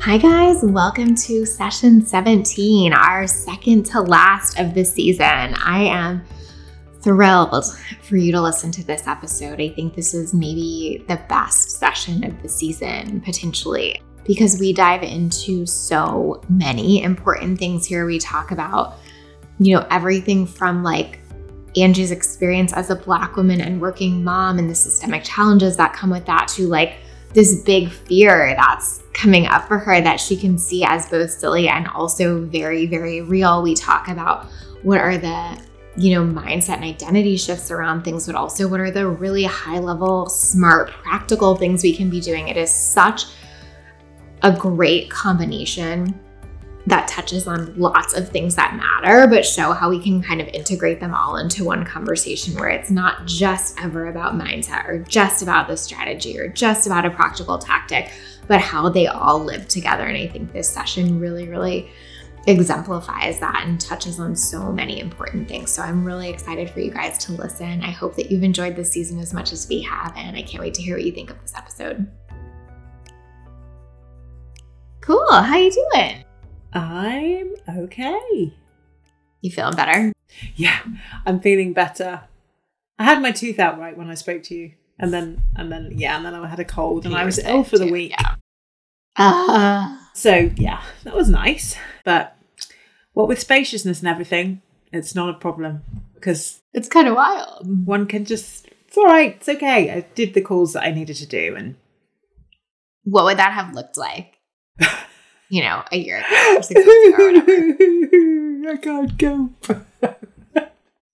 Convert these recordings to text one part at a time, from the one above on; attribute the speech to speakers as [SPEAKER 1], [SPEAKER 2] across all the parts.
[SPEAKER 1] Hi, guys. Welcome to session 17, our second to last of the season. I am thrilled for you to listen to this episode. I think this is maybe the best session of the season, potentially, because we dive into so many important things here. We talk about, you know, everything from like Angie's experience as a Black woman and working mom and the systemic challenges that come with that to like this big fear that's coming up for her that she can see as both silly and also very, very real. We talk about what are the you know, mindset and identity shifts around things, but also what are the really high level, smart, practical things we can be doing. It is such a great combination that touches on lots of things that matter, but show how we can kind of integrate them all into one conversation where it's not just ever about mindset or just about the strategy or just about a practical tactic, but how they all live together. And I think this session really, really exemplifies that and touches on so many important things. So I'm really excited for you guys to listen. I hope that you've enjoyed this season as much as we have, and I can't wait to hear what you think of this episode. Cool. How you doing?
[SPEAKER 2] I'm okay.
[SPEAKER 1] You feeling better?
[SPEAKER 2] Yeah, I'm feeling better. I had my tooth out right when I spoke to you and then and then yeah, and then I had a cold and I was ill for the too, week. Yeah. Uh, so yeah, that was nice. But what with spaciousness and everything, it's not a problem because
[SPEAKER 1] it's kind of wild.
[SPEAKER 2] One can just it's all right, it's okay. I did the calls that I needed to do, and
[SPEAKER 1] what would that have looked like? you know, a year ago, ago.
[SPEAKER 2] I can't go.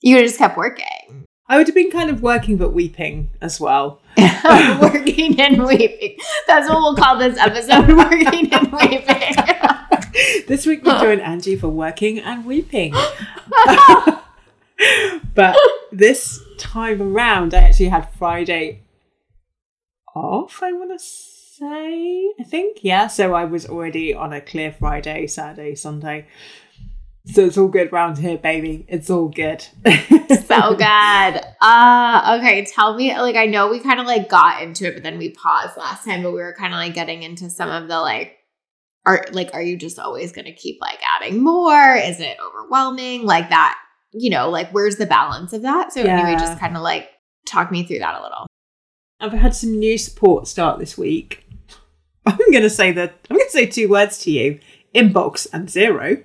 [SPEAKER 1] you just kept working.
[SPEAKER 2] I would have been kind of working but weeping as well.
[SPEAKER 1] working and weeping. That's what we'll call this episode working and weeping.
[SPEAKER 2] this week we join Angie for working and weeping. but this time around, I actually had Friday off, I want to say. I think, yeah. So I was already on a clear Friday, Saturday, Sunday. So it's all good round here, baby. It's all good.
[SPEAKER 1] so good. Uh okay, tell me like I know we kind of like got into it, but then we paused last time, but we were kind of like getting into some of the like are like are you just always gonna keep like adding more? Is it overwhelming? Like that, you know, like where's the balance of that? So yeah. anyway, just kind of like talk me through that a little.
[SPEAKER 2] I've had some new support start this week. I'm gonna say that I'm gonna say two words to you: inbox and zero.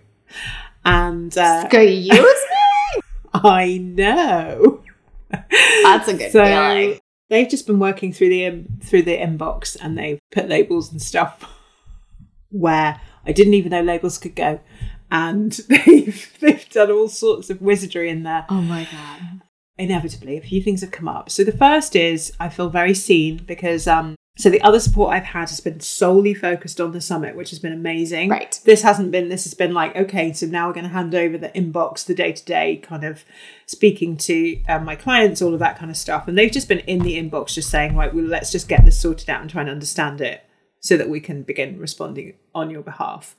[SPEAKER 2] And uh,
[SPEAKER 1] excuse me.
[SPEAKER 2] I know.
[SPEAKER 1] That's a good so, feeling.
[SPEAKER 2] They've just been working through the through the inbox and they've put labels and stuff where I didn't even know labels could go, and they've they've done all sorts of wizardry in there.
[SPEAKER 1] Oh my god!
[SPEAKER 2] Inevitably, a few things have come up. So the first is I feel very seen because um, so the other support I've had has been solely focused on the summit, which has been amazing.
[SPEAKER 1] Right.
[SPEAKER 2] This hasn't been. This has been like okay, so now we're going to hand over the inbox, the day to day kind of speaking to um, my clients, all of that kind of stuff, and they've just been in the inbox, just saying right, well, let's just get this sorted out and try and understand it so that we can begin responding on your behalf.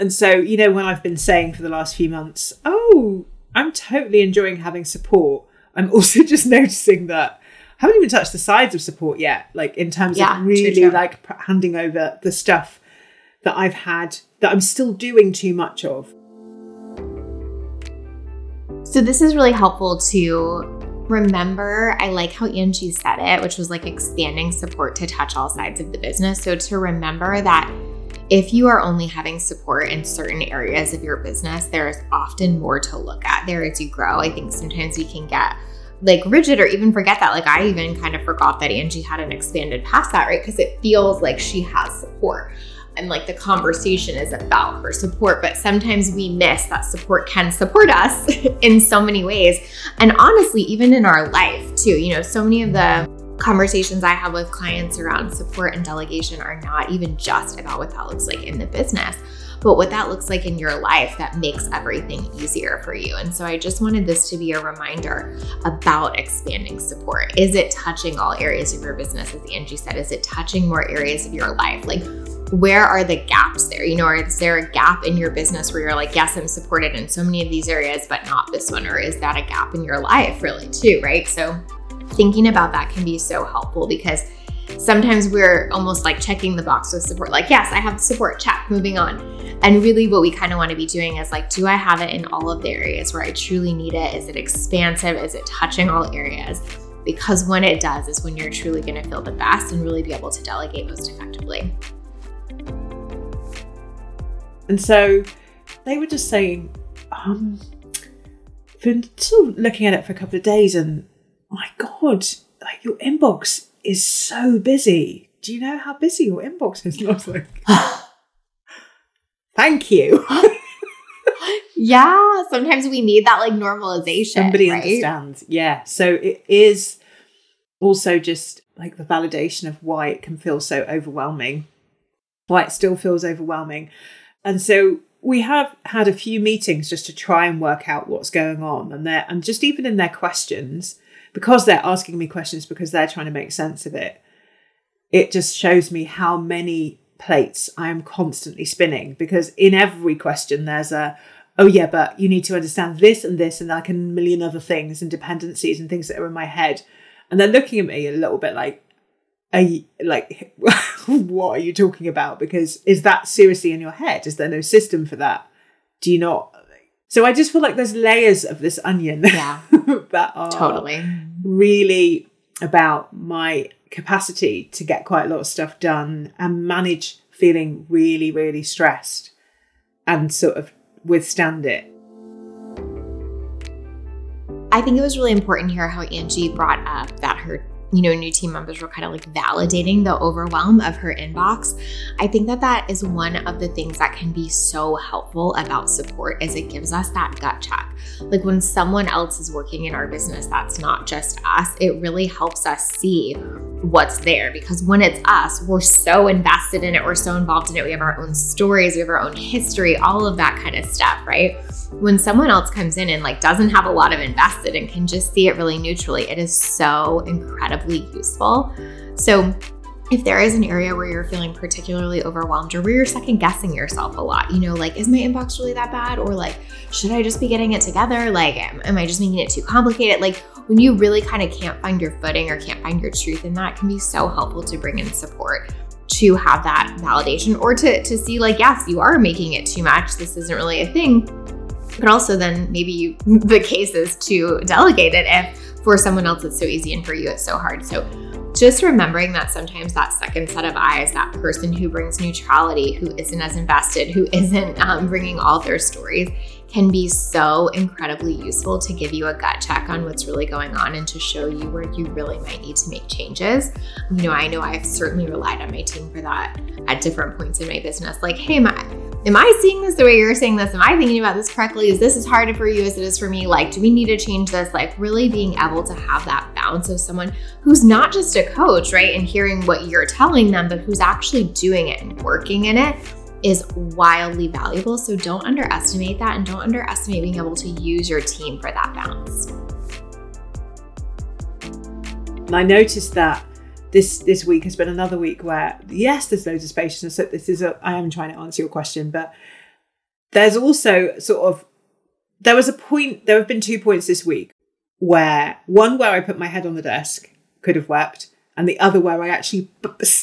[SPEAKER 2] And so you know when I've been saying for the last few months, oh, I'm totally enjoying having support. I'm also just noticing that haven't even touched the sides of support yet, like in terms yeah, of really like handing over the stuff that I've had that I'm still doing too much of.
[SPEAKER 1] So this is really helpful to remember. I like how Angie said it, which was like expanding support to touch all sides of the business. So to remember that if you are only having support in certain areas of your business, there is often more to look at there as you grow. I think sometimes we can get like rigid or even forget that. Like I even kind of forgot that Angie had an expanded past that, right? Because it feels like she has support and like the conversation is about her support. But sometimes we miss that support can support us in so many ways. And honestly, even in our life too, you know, so many of the conversations I have with clients around support and delegation are not even just about what that looks like in the business, but what that looks like in your life that makes everything easier for you. And so I just wanted this to be a reminder about expanding support. Is it touching all areas of your business, as Angie said? Is it touching more areas of your life? Like, where are the gaps there? You know, is there a gap in your business where you're like, yes, I'm supported in so many of these areas, but not this one? Or is that a gap in your life, really, too, right? So, thinking about that can be so helpful because sometimes we're almost like checking the box with support. Like yes i have support check moving on. And really what we kind of want to be doing is like do i have it in all of the areas where i truly need it? Is it expansive? Is it touching all areas? Because when it does is when you're truly going to feel the best and really be able to delegate most effectively.
[SPEAKER 2] And so they were just saying um been sort of looking at it for a couple of days and my god like your inbox is so busy. Do you know how busy your inbox is? And I was like, thank you.
[SPEAKER 1] yeah, sometimes we need that like normalization.
[SPEAKER 2] Somebody
[SPEAKER 1] right?
[SPEAKER 2] understands. Yeah. So it is also just like the validation of why it can feel so overwhelming, why it still feels overwhelming. And so we have had a few meetings just to try and work out what's going on and there and just even in their questions because they're asking me questions because they're trying to make sense of it, it just shows me how many plates I am constantly spinning. Because in every question there's a oh yeah but you need to understand this and this and like a million other things and dependencies and things that are in my head. And they're looking at me a little bit like are you, like what are you talking about? Because is that seriously in your head? Is there no system for that? Do you not so I just feel like there's layers of this onion
[SPEAKER 1] yeah.
[SPEAKER 2] that are
[SPEAKER 1] totally
[SPEAKER 2] really about my capacity to get quite a lot of stuff done and manage feeling really, really stressed and sort of withstand it.
[SPEAKER 1] I think it was really important here how Angie brought up that her you know, new team members were kind of like validating the overwhelm of her inbox. I think that that is one of the things that can be so helpful about support is it gives us that gut check. Like when someone else is working in our business that's not just us, it really helps us see what's there because when it's us, we're so invested in it, we're so involved in it. We have our own stories, we have our own history, all of that kind of stuff, right? When someone else comes in and like doesn't have a lot of invested and can just see it really neutrally, it is so incredibly useful. So if there is an area where you're feeling particularly overwhelmed or where you're second guessing yourself a lot, you know, like, is my inbox really that bad? Or like, should I just be getting it together? Like, am, am I just making it too complicated? Like, when you really kind of can't find your footing or can't find your truth in that, can be so helpful to bring in support to have that validation or to, to see, like, yes, you are making it too much. This isn't really a thing. But also, then maybe you, the case is to delegate it if for someone else it's so easy and for you it's so hard. So just remembering that sometimes that second set of eyes, that person who brings neutrality, who isn't as invested, who isn't um, bringing all their stories, can be so incredibly useful to give you a gut check on what's really going on and to show you where you really might need to make changes. You know, I know I've certainly relied on my team for that at different points in my business. Like, hey, my, am I seeing this the way you're saying this? Am I thinking about this correctly? Is this as hard for you as it is for me? Like, do we need to change this? Like, really being able to have that balance of someone who's not just a coach, right? And hearing what you're telling them, but who's actually doing it and working in it is wildly valuable. So don't underestimate that and don't underestimate being able to use your team for that balance.
[SPEAKER 2] And I noticed that this this week has been another week where yes, there's loads of spaciousness. So this is a I am trying to answer your question, but there's also sort of there was a point there have been two points this week where one where I put my head on the desk could have wept and the other where I actually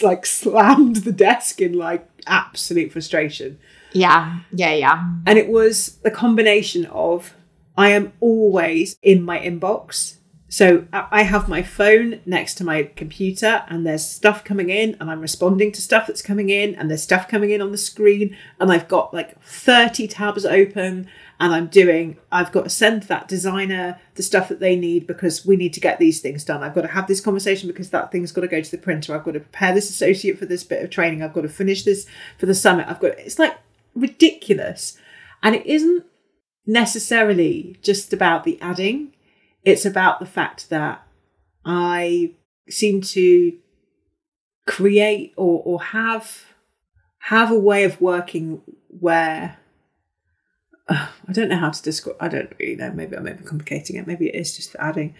[SPEAKER 2] like slammed the desk in like absolute frustration.
[SPEAKER 1] Yeah, yeah, yeah.
[SPEAKER 2] And it was the combination of I am always in my inbox. So I have my phone next to my computer and there's stuff coming in and I'm responding to stuff that's coming in and there's stuff coming in on the screen and I've got like 30 tabs open and I'm doing, I've got to send that designer the stuff that they need because we need to get these things done. I've got to have this conversation because that thing's got to go to the printer. I've got to prepare this associate for this bit of training. I've got to finish this for the summit. I've got, it's like ridiculous. And it isn't necessarily just about the adding, it's about the fact that I seem to create or or have have a way of working where uh, I don't know how to describe. I don't really know. Maybe I'm overcomplicating it. Maybe it is just adding.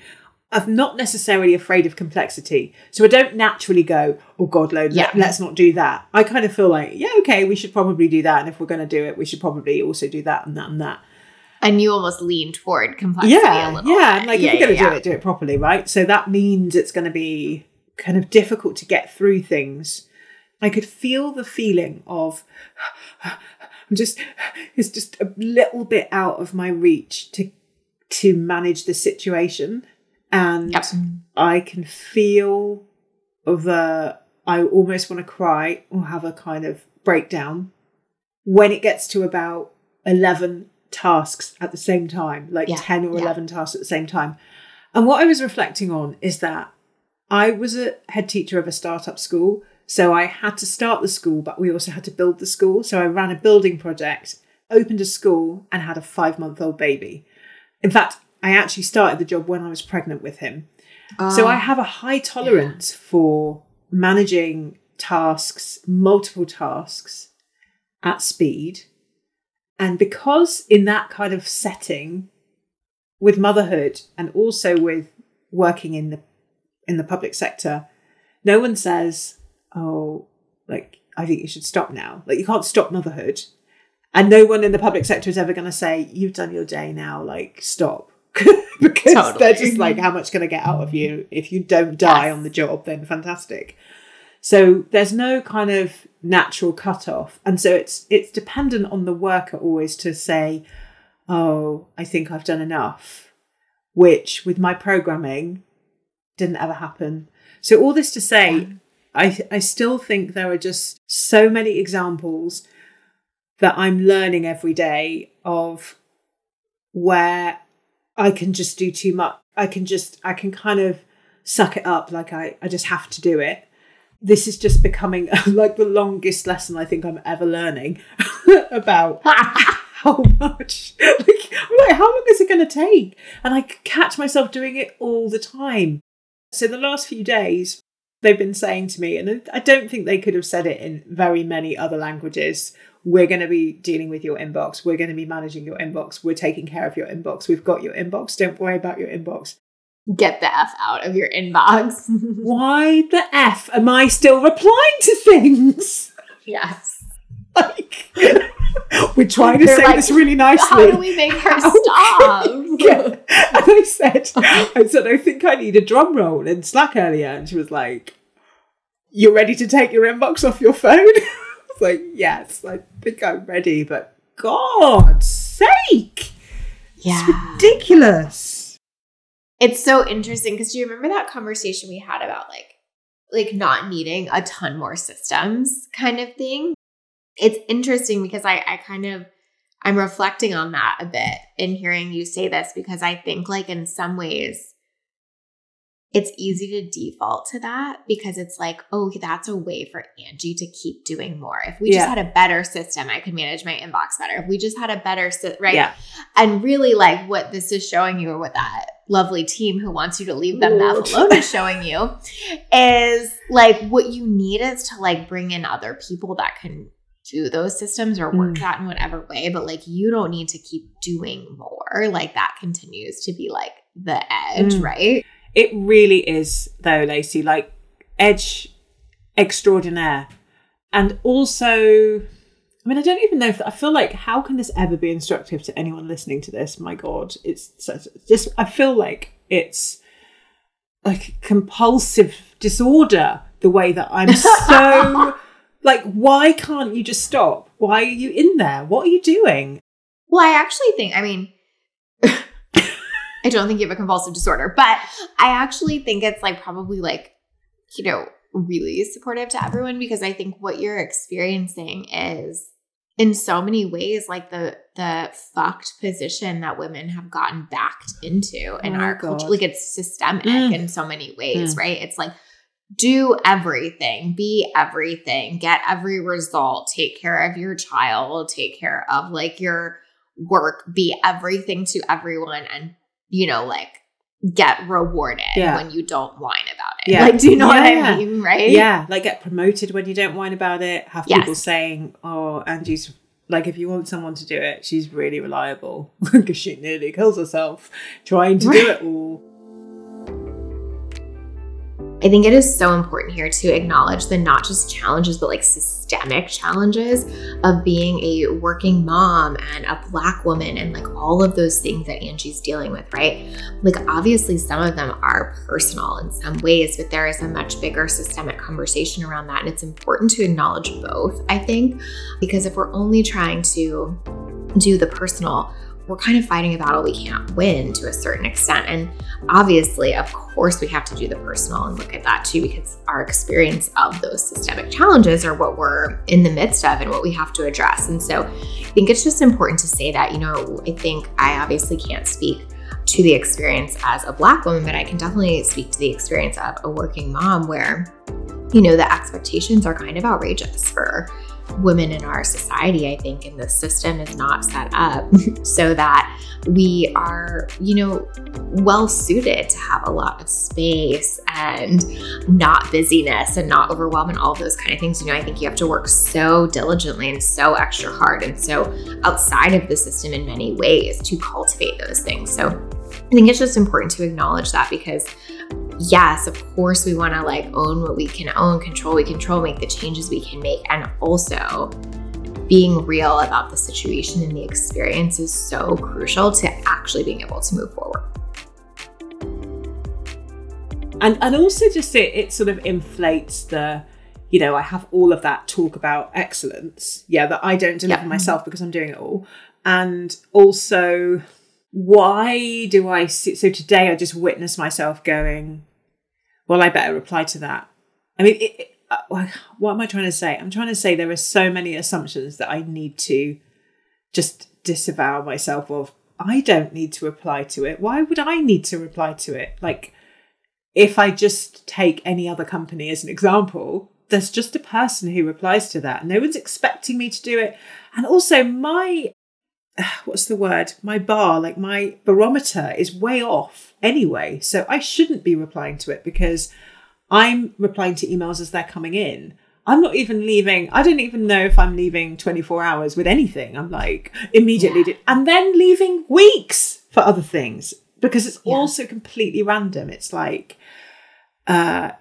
[SPEAKER 2] I'm not necessarily afraid of complexity, so I don't naturally go, "Oh God, load,
[SPEAKER 1] Yeah.
[SPEAKER 2] let, us not do that." I kind of feel like, yeah, okay, we should probably do that, and if we're going to do it, we should probably also do that and that and that.
[SPEAKER 1] And you almost lean toward complexity a
[SPEAKER 2] Yeah,
[SPEAKER 1] little
[SPEAKER 2] yeah,
[SPEAKER 1] bit.
[SPEAKER 2] like
[SPEAKER 1] yeah,
[SPEAKER 2] if you're going to
[SPEAKER 1] yeah,
[SPEAKER 2] do it, do it properly, right? So that means it's going to be kind of difficult to get through things. I could feel the feeling of I'm just it's just a little bit out of my reach to to manage the situation, and
[SPEAKER 1] Yep.
[SPEAKER 2] I can feel the I almost want to cry or have a kind of breakdown when it gets to about 11 tasks at the same time, like
[SPEAKER 1] Yeah,
[SPEAKER 2] 10 or
[SPEAKER 1] yeah.
[SPEAKER 2] 11 tasks at the same time. And what I was reflecting on is that I was a head teacher of a startup school. So I had to start the school, but we also had to build the school. So I ran a building project, opened a school, and had a five month old baby. In fact, I actually started the job when I was pregnant with him. So
[SPEAKER 1] Oh.
[SPEAKER 2] I have a high tolerance for managing tasks, multiple tasks at speed. And because in that kind of setting with motherhood and also with working in the in the public sector, no one says, "Oh, like I think you should stop now." Like you can't stop motherhood. And no one in the public sector is ever going to say, "You've done your day now, like stop." because
[SPEAKER 1] Totally.
[SPEAKER 2] they're just like, how much can I get out of you? If you don't die
[SPEAKER 1] Yes.
[SPEAKER 2] on the job, then fantastic. So there's no kind of natural cutoff, and so it's it's dependent on the worker always to say, "Oh, I think I've done enough," which with my programming didn't ever happen. So all this to say, I I still think there are just so many examples that I'm learning every day of where I can just do too much. I can just I can kind of suck it up like I, I just have to do it. This is just becoming like the longest lesson I think I'm ever learning about how much like I'm like how long is it going to take and i catch myself doing it all the time so the last few days they've been saying to me and i don't think they could have said it in very many other languages. We're going to be dealing with your inbox. We're going to be managing your inbox. We're taking care of your inbox. We've got your inbox. Don't worry about your inbox.
[SPEAKER 1] Get the F out of your inbox.
[SPEAKER 2] why the f am i still replying to things?
[SPEAKER 1] Yes.
[SPEAKER 2] like we're trying to say
[SPEAKER 1] like,
[SPEAKER 2] this really nicely
[SPEAKER 1] How do we make her stop?
[SPEAKER 2] Yeah. And I said, I said, I think I need a drum roll in Slack earlier. And she was like, You're ready to take your inbox off your phone? I was like, Yes, I think I'm ready, but God's sake,
[SPEAKER 1] Yeah.
[SPEAKER 2] ridiculous.
[SPEAKER 1] It's so interesting because do you remember that conversation we had about like like not needing a ton more systems kind of thing? It's interesting because I I kind of I'm reflecting on that a bit in hearing you say this because I think like in some ways it's easy to default to that because it's like, oh, that's a way for Angie to keep doing more. If we
[SPEAKER 2] Yeah.
[SPEAKER 1] just had a better system, I could manage my inbox better. If we just had a better, sy- right?
[SPEAKER 2] Yeah.
[SPEAKER 1] And really, like what this is showing you, or what that lovely team who wants you to leave them. F alone is showing you, is like what you need is to like bring in other people that can do those systems or work
[SPEAKER 2] Mm.
[SPEAKER 1] that in whatever way. But like you don't need to keep doing more. Like that continues to be like the edge,
[SPEAKER 2] Mm.
[SPEAKER 1] right?
[SPEAKER 2] It really is, though, Lacey, like edge extraordinaire. And also, I mean, I don't even know if I feel like how can this ever be instructive to anyone listening to this? My God, it's such, just, I feel like it's like compulsive disorder the way that I'm so like, why can't you just stop? Why are you in there? What are you doing?
[SPEAKER 1] Well, I actually think, I mean, I don't think you have a compulsive disorder, but I actually think it's like probably like, you know, really supportive to everyone because I think what you're experiencing is in so many ways like the the fucked position that women have gotten backed into in
[SPEAKER 2] Oh,
[SPEAKER 1] our
[SPEAKER 2] God.
[SPEAKER 1] culture. Like it's systemic
[SPEAKER 2] Mm.
[SPEAKER 1] in so many ways,
[SPEAKER 2] Mm.
[SPEAKER 1] right? It's like do everything, be everything, get every result, take care of your child, take care of like your work, be everything to everyone, and you know, like get rewarded
[SPEAKER 2] Yeah.
[SPEAKER 1] when you don't whine about
[SPEAKER 2] Yeah.
[SPEAKER 1] Like, do you know what
[SPEAKER 2] Yeah.
[SPEAKER 1] I mean? Right?
[SPEAKER 2] Yeah, like get promoted when you don't whine about it. Have
[SPEAKER 1] Yes.
[SPEAKER 2] people saying, "Oh, Angie's like if you want someone to do it, she's really reliable because she nearly kills herself trying to do it all."
[SPEAKER 1] I think it is so important here to acknowledge the not just challenges, but like systemic challenges of being a working mom and a black woman and like all of those things that Angie's dealing with, right? Like, obviously, some of them are personal in some ways, but there is a much bigger systemic conversation around that. And it's important to acknowledge both, I think, because if we're only trying to do the personal, we're kind of fighting a battle we can't win to a certain extent. And obviously, of course, we have to do the personal and look at that too, because our experience of those systemic challenges are what we're in the midst of and what we have to address. And so I think it's just important to say that, you know, I think I obviously can't speak to the experience as a Black woman, but I can definitely speak to the experience of a working mom where, you know, the expectations are kind of outrageous for women in our society, I think, and the system is not set up so that we are, you know, well suited to have a lot of space and not busyness and not overwhelm and all those kind of things. You know, I think you have to work so diligently and so extra hard and so outside of the system in many ways to cultivate those things. So I think it's just important to acknowledge that because yes, of course, we want to like own what we can own, control we control, make the changes we can make, and also being real about the situation and the experience is so crucial to actually being able to move forward.
[SPEAKER 2] and and also just it it sort of inflates the you know i have all of that talk about excellence yeah that i don't deliver
[SPEAKER 1] Yeah.
[SPEAKER 2] myself because i'm doing it all and also why do i see so today i just witnessed myself going well i better reply to that. I mean it, it, uh, what am i trying to say? I'm trying to say there are so many assumptions that i need to just disavow myself of. I don't need to reply to it. Why would i need to reply to it? Like if I just take any other company as an example, there's just a person who replies to that. No one's expecting me to do it. And also, my what's the word? My bar, like my barometer, is way off anyway. So I shouldn't be replying to it because I'm replying to emails as they're coming in. I'm not even leaving. I don't even know if I'm leaving 24 hours with anything. I'm like immediately,
[SPEAKER 1] Yeah.
[SPEAKER 2] and then leaving weeks for other things because it's
[SPEAKER 1] Yeah.
[SPEAKER 2] also completely random. It's like uh,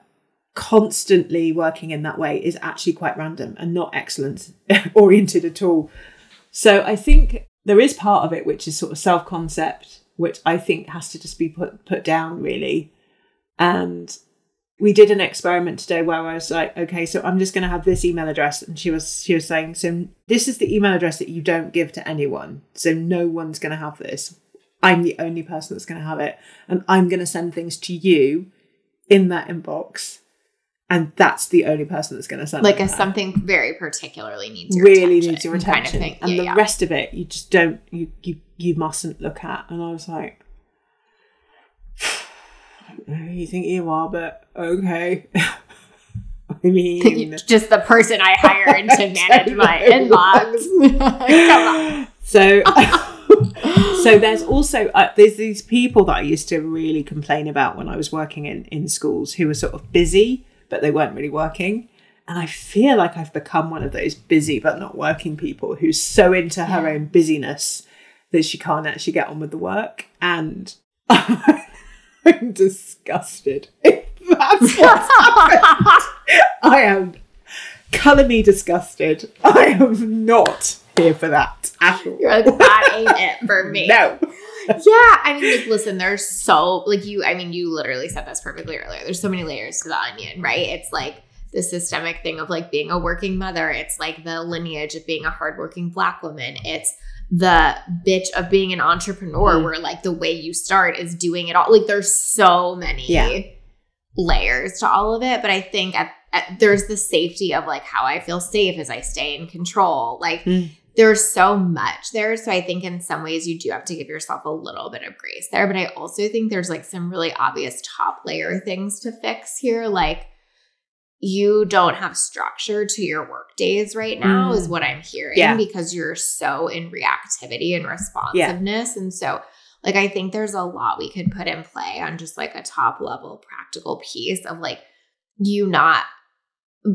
[SPEAKER 2] constantly working in that way is actually quite random and not excellence oriented at all. So I think there is part of it which is sort of self concept, which I think has to just be put put down really. And we did an experiment today where I was like, okay, so I'm just going to have this email address, and she was she was saying, so this is the email address that you don't give to anyone, so no one's going to have this. I'm the only person that's going to have it, and I'm going to send things to you in that inbox, and that's the only person that's going to send
[SPEAKER 1] Like if something very particularly needs your
[SPEAKER 2] really
[SPEAKER 1] attention
[SPEAKER 2] needs your
[SPEAKER 1] kind of
[SPEAKER 2] attention, and
[SPEAKER 1] Yeah,
[SPEAKER 2] the
[SPEAKER 1] yeah.
[SPEAKER 2] rest of it you just don't you you you mustn't look at. And I was like, I don't know who you think you are, but okay. I mean,
[SPEAKER 1] just the person I hired to manage my inbox.
[SPEAKER 2] So, so there's also uh, there's these people that I used to really complain about when I was working in in schools who were sort of busy but they weren't really working. And I feel like I've become one of those busy but not working people who's so into her
[SPEAKER 1] Yeah.
[SPEAKER 2] own busyness that she can't actually get on with the work. And I'm disgusted. That's what's happened. I am colour me disgusted. I am not here for that at all.
[SPEAKER 1] You're like, that ain't it for me.
[SPEAKER 2] No.
[SPEAKER 1] Yeah, I mean, like, listen, there's so, like, you, I mean, you literally said this perfectly earlier. There's so many layers to the onion, right? It's like the systemic thing of like being a working mother, it's like the lineage of being a hardworking black woman, it's the bitch of being an entrepreneur,
[SPEAKER 2] Mm.
[SPEAKER 1] where like the way you start is doing it all. Like, there's so many
[SPEAKER 2] Yeah.
[SPEAKER 1] layers to all of it. But I think at, at, there's the safety of like how I feel safe as I stay in control. Like,
[SPEAKER 2] Mm.
[SPEAKER 1] There's so much there. So I think in some ways you do have to give yourself a little bit of grace there. But I also think there's like some really obvious top layer things to fix here. Like you don't have structure to your work days right now,
[SPEAKER 2] Mm.
[SPEAKER 1] is what I'm hearing,
[SPEAKER 2] Yeah.
[SPEAKER 1] because you're so in reactivity and responsiveness. And so Like, I think there's a lot we could put in play on just like a top level practical piece of like you not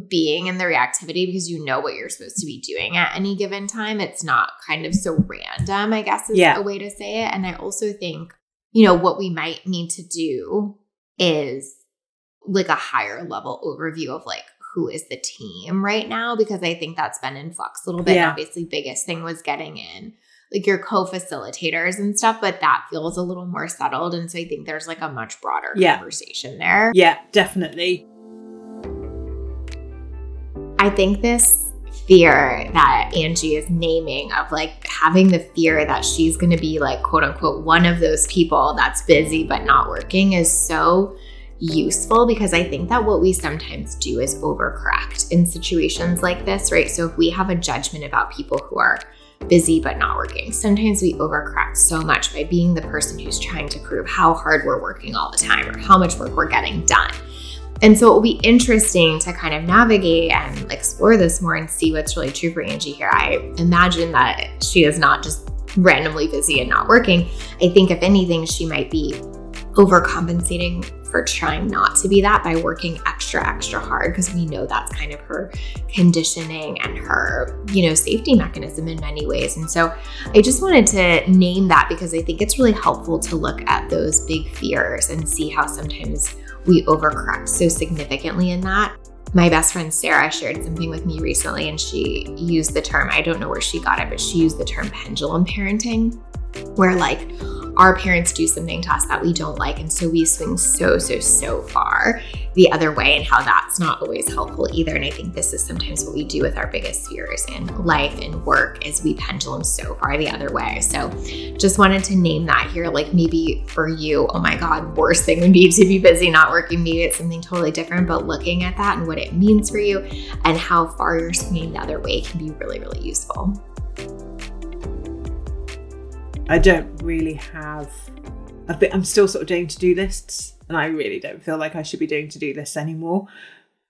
[SPEAKER 1] being in the reactivity because you know what you're supposed to be doing at any given time. It's not kind of so random, I guess is
[SPEAKER 2] Yeah.
[SPEAKER 1] a way to say it. And I also think, you know, what we might need to do is like a higher level overview of like who is the team right now because I think that's been in flux a little bit.
[SPEAKER 2] Yeah.
[SPEAKER 1] Obviously, biggest thing was getting in like your co-facilitators and stuff, but that feels a little more settled. And so I think there's like a much broader
[SPEAKER 2] Yeah.
[SPEAKER 1] conversation there.
[SPEAKER 2] Yeah, definitely.
[SPEAKER 1] I think this fear that Angie is naming of like having the fear that she's going to be like quote unquote one of those people that's busy but not working is so useful because I think that what we sometimes do is overcorrect in situations like this, right? So if we have a judgment about people who are busy but not working, sometimes we overcorrect so much by being the person who's trying to prove how hard we're working all the time or how much work we're getting done. And so it will be interesting to kind of navigate and explore this more and see what's really true for Angie here. I imagine that she is not just randomly busy and not working. I think, if anything, she might be overcompensating for trying not to be that by working extra, extra hard because we know that's kind of her conditioning and her, you know, safety mechanism in many ways. And so I just wanted to name that because I think it's really helpful to look at those big fears and see how sometimes we overcorrect so significantly in that. My best friend Sarah shared something with me recently, and she used the term, I don't know where she got it, but she used the term pendulum parenting, where like our parents do something to us that we don't like. And so we swing so, so, so far the other way, and how that's not always helpful either. And I think this is sometimes what we do with our biggest fears in life and work is we pendulum so far the other way. So just wanted to name that here. Like maybe for you, oh my God, worst thing would be to be busy, not working. Maybe it's something totally different, but looking at that and what it means for you and how far you're swinging the other way can be really, really useful.
[SPEAKER 2] I don't really have a bit. I'm still sort of doing to do lists, and I really don't feel like I should be doing to do lists anymore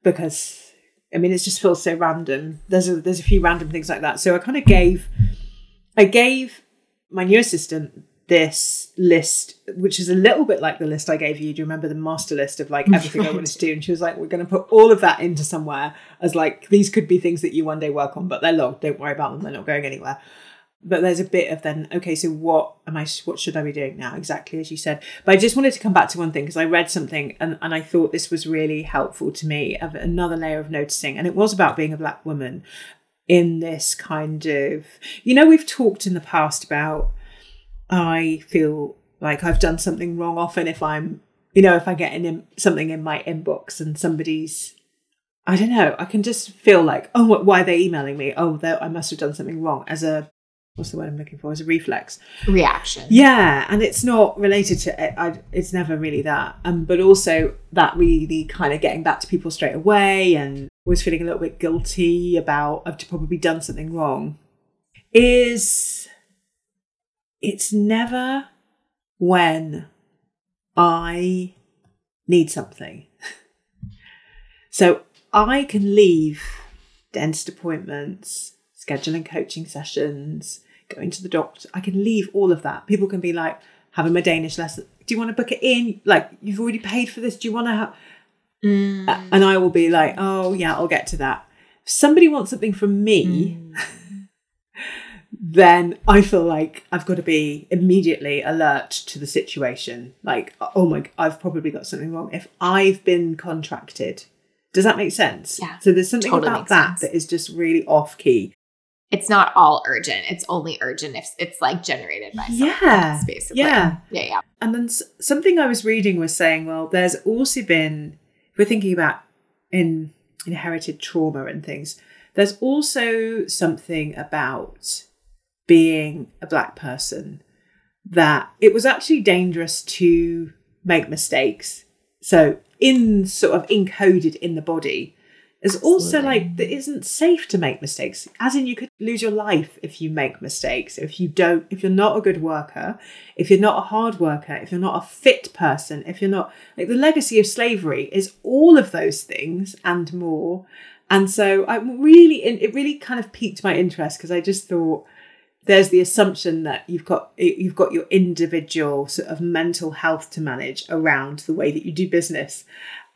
[SPEAKER 2] because I mean it just feels so random. There's a there's a few random things like that. So I kind of gave I gave my new assistant this list, which is a little bit like the list I gave you. Do you remember the master list of like everything I wanted to do? And she was like, "We're going to put all of that into somewhere as like these could be things that you one day work on, but they're logged. Don't worry about them. They're not going anywhere." But there's a bit of then okay so what am i what should i be doing now? Exactly as you said. But i just wanted to come back to one thing because i read something and, and i thought this was really helpful to me of another layer of noticing. And it was about being a black woman in this kind of you know we've talked in the past about i feel like i've done something wrong often if i'm you know if i get in something in my inbox and somebody's i don't know i can just feel like oh why are they emailing me? Oh i must have done something wrong as a what's the word I'm looking for? As a reflex
[SPEAKER 1] reaction.
[SPEAKER 2] Yeah, and it's not related to it. I, it's never really that. Um, but also that really kind of getting back to people straight away and always feeling a little bit guilty about I've probably done something wrong. Is it's never when I need something. so I can leave dentist appointments, scheduling coaching sessions, going to the doctor. I can leave all of that. People can be like, having my Danish lesson. Do you want to book it in? Like, you've already paid for this. Do you want to have?
[SPEAKER 1] Mm.
[SPEAKER 2] And I will be like, oh, yeah, I'll get to that. If somebody wants something from me,
[SPEAKER 1] Mm.
[SPEAKER 2] then I feel like I've got to be immediately alert to the situation. Like, oh my, I've probably got something wrong. If I've been contracted, does that make sense?
[SPEAKER 1] Yeah,
[SPEAKER 2] So there's something
[SPEAKER 1] totally
[SPEAKER 2] about that
[SPEAKER 1] sense.
[SPEAKER 2] that is just really off key.
[SPEAKER 1] It's not all urgent. It's only urgent if it's like generated by
[SPEAKER 2] Yeah,
[SPEAKER 1] else, basically.
[SPEAKER 2] yeah.
[SPEAKER 1] Yeah, yeah.
[SPEAKER 2] And then s- something I was reading was saying, well, there's also been, we're thinking about in inherited trauma and things, there's also something about being a black person that it was actually dangerous to make mistakes. So in sort of encoded in the body. There's also like that isn't safe to make mistakes. As in you could lose your life if you make mistakes. If you don't if you're not a good worker, if you're not a hard worker, if you're not a fit person, if you're not like the legacy of slavery is all of those things and more. And so I really it really kind of piqued my interest because I just thought there's the assumption that you've got you've got your individual sort of mental health to manage around the way that you do business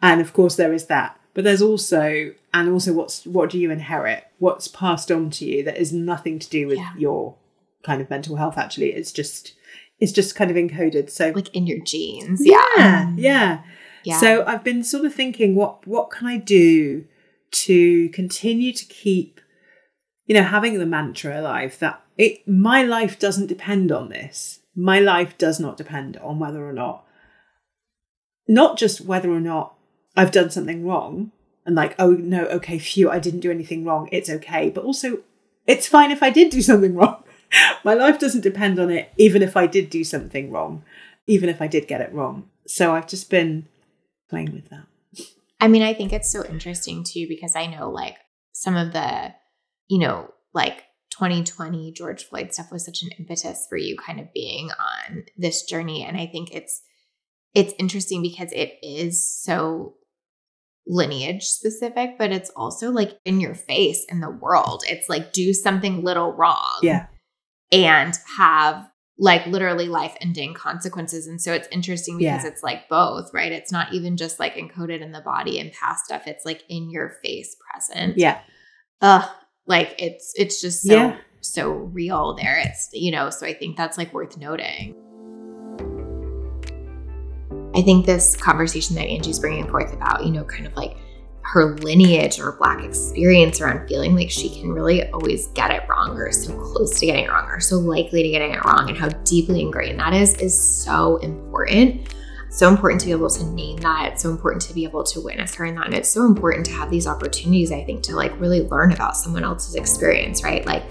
[SPEAKER 2] and of course there is that but there's also and also what's what do you inherit what's passed on to you that is nothing to do with
[SPEAKER 1] Yeah.
[SPEAKER 2] your kind of mental health actually it's just it's just kind of encoded so
[SPEAKER 1] Like in your genes. Yeah.
[SPEAKER 2] yeah yeah
[SPEAKER 1] Yeah.
[SPEAKER 2] so I've been sort of thinking, what what can I do to continue to keep, you know, having the mantra alive that it my life doesn't depend on this. My life does not depend on whether or not, not just whether or not I've done something wrong and like, oh no, okay, phew, I didn't do anything wrong. It's okay, but also it's fine if I did do something wrong. my life doesn't depend on it, even if I did do something wrong, even if I did get it wrong. So I've just been playing with that.
[SPEAKER 1] I mean, I think it's so interesting too because I know like some of the, you know, like 2020 George Floyd stuff was such an impetus for you kind of being on this journey and I think it's it's interesting because it is so lineage specific but it's also like in your face in the world. It's like do something little wrong
[SPEAKER 2] Yeah.
[SPEAKER 1] and have like literally life ending consequences. And so it's interesting because
[SPEAKER 2] Yeah.
[SPEAKER 1] it's like both, right? It's not even just like encoded in the body and past stuff. It's like in your face present.
[SPEAKER 2] Yeah.
[SPEAKER 1] Ugh. Like it's it's just so
[SPEAKER 2] Yeah.
[SPEAKER 1] so real there. It's you know, so I think that's like worth noting. I think this conversation that Angie's bringing forth about, you know, kind of like her lineage or black experience around feeling like she can really always get it wrong or so close to getting it wrong or so likely to getting it wrong and how deeply ingrained that is is so important. So important to be able to name that. It's so important to be able to witness her in that. And it's so important to have these opportunities i think to like really learn about someone else's experience right? Like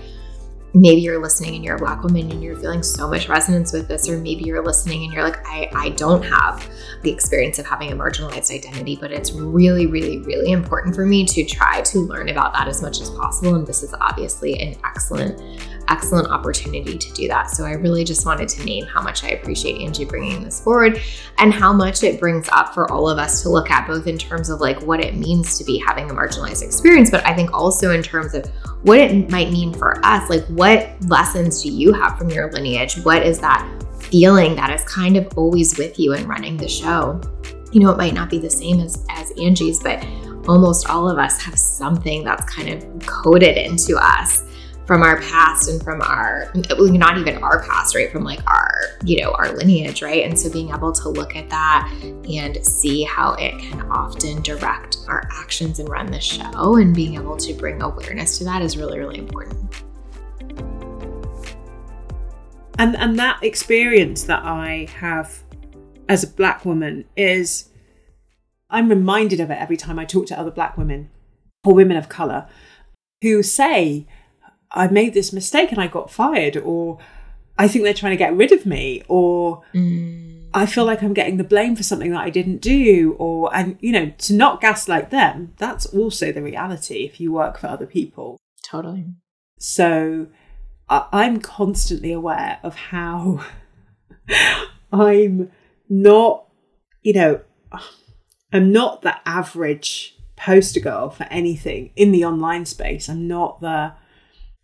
[SPEAKER 1] maybe you're listening and you're a black woman and you're feeling so much resonance with this or maybe you're listening and you're like i i don't have the experience of having a marginalized identity but it's really really really important for me to try to learn about that as much as possible. And this is obviously an excellent excellent opportunity to do that. So i really just wanted to name how much i appreciate angie bringing this forward and how much it brings up for all of us to look at both in terms of like what it means to be having a marginalized experience but i think also in terms of what it might mean for us. Like what lessons do you have from your lineage? What is that feeling that is kind of always with you in running the show? You know it might not be the same as as angie's but almost all of us have something that's kind of coded into us from our past and from our not even our past right from like our you know our lineage right? And so being able to look at that and see how it can often direct our actions and run the show and being able to bring awareness to that is really really important.
[SPEAKER 2] And and that experience that I have as a black woman is I'm reminded of it every time I talk to other black women or women of color who say I made this mistake and I got fired or I think they're trying to get rid of me or
[SPEAKER 1] Mm,
[SPEAKER 2] I feel like I'm getting the blame for something that I didn't do or and you know to not gaslight them that's also the reality if you work for other people.
[SPEAKER 1] Totally.
[SPEAKER 2] So I- I'm constantly aware of how I'm not, you know, I'm not the average poster girl for anything in the online space. I'm not the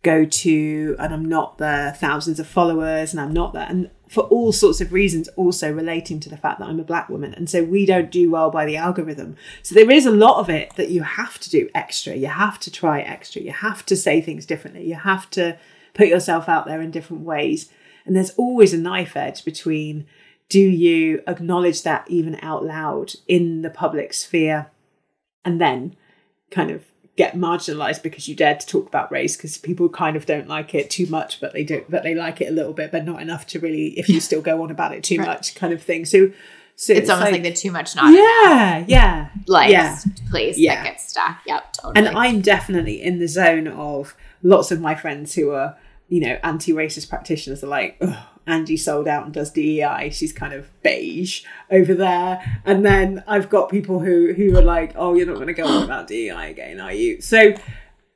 [SPEAKER 2] go to, and I'm not the thousands of followers, and I'm not that. And for all sorts of reasons, also relating to the fact that I'm a black woman. And so we don't do well by the algorithm. So there is a lot of it that you have to do extra. You have to try extra. You have to say things differently. You have to put yourself out there in different ways. And there's always a knife edge between do you acknowledge that even out loud in the public sphere and then kind of get marginalized because you dared to talk about race because people kind of don't like it too much but they do but they like it a little bit but not enough to really if you still go on about it too
[SPEAKER 1] Right.
[SPEAKER 2] much kind of thing. So so
[SPEAKER 1] it's, almost like, the too much not enough
[SPEAKER 2] yeah. yeah
[SPEAKER 1] like
[SPEAKER 2] yeah.
[SPEAKER 1] place
[SPEAKER 2] Yeah.
[SPEAKER 1] that gets stuck. Yep totally.
[SPEAKER 2] And I'm definitely in the zone of lots of my friends who are, you know, anti-racist practitioners are like, Ugh, Angie sold out and does DEI. She's kind of beige over there. And then I've got people who who are like, oh, you're not going to go on about DEI again, are you? So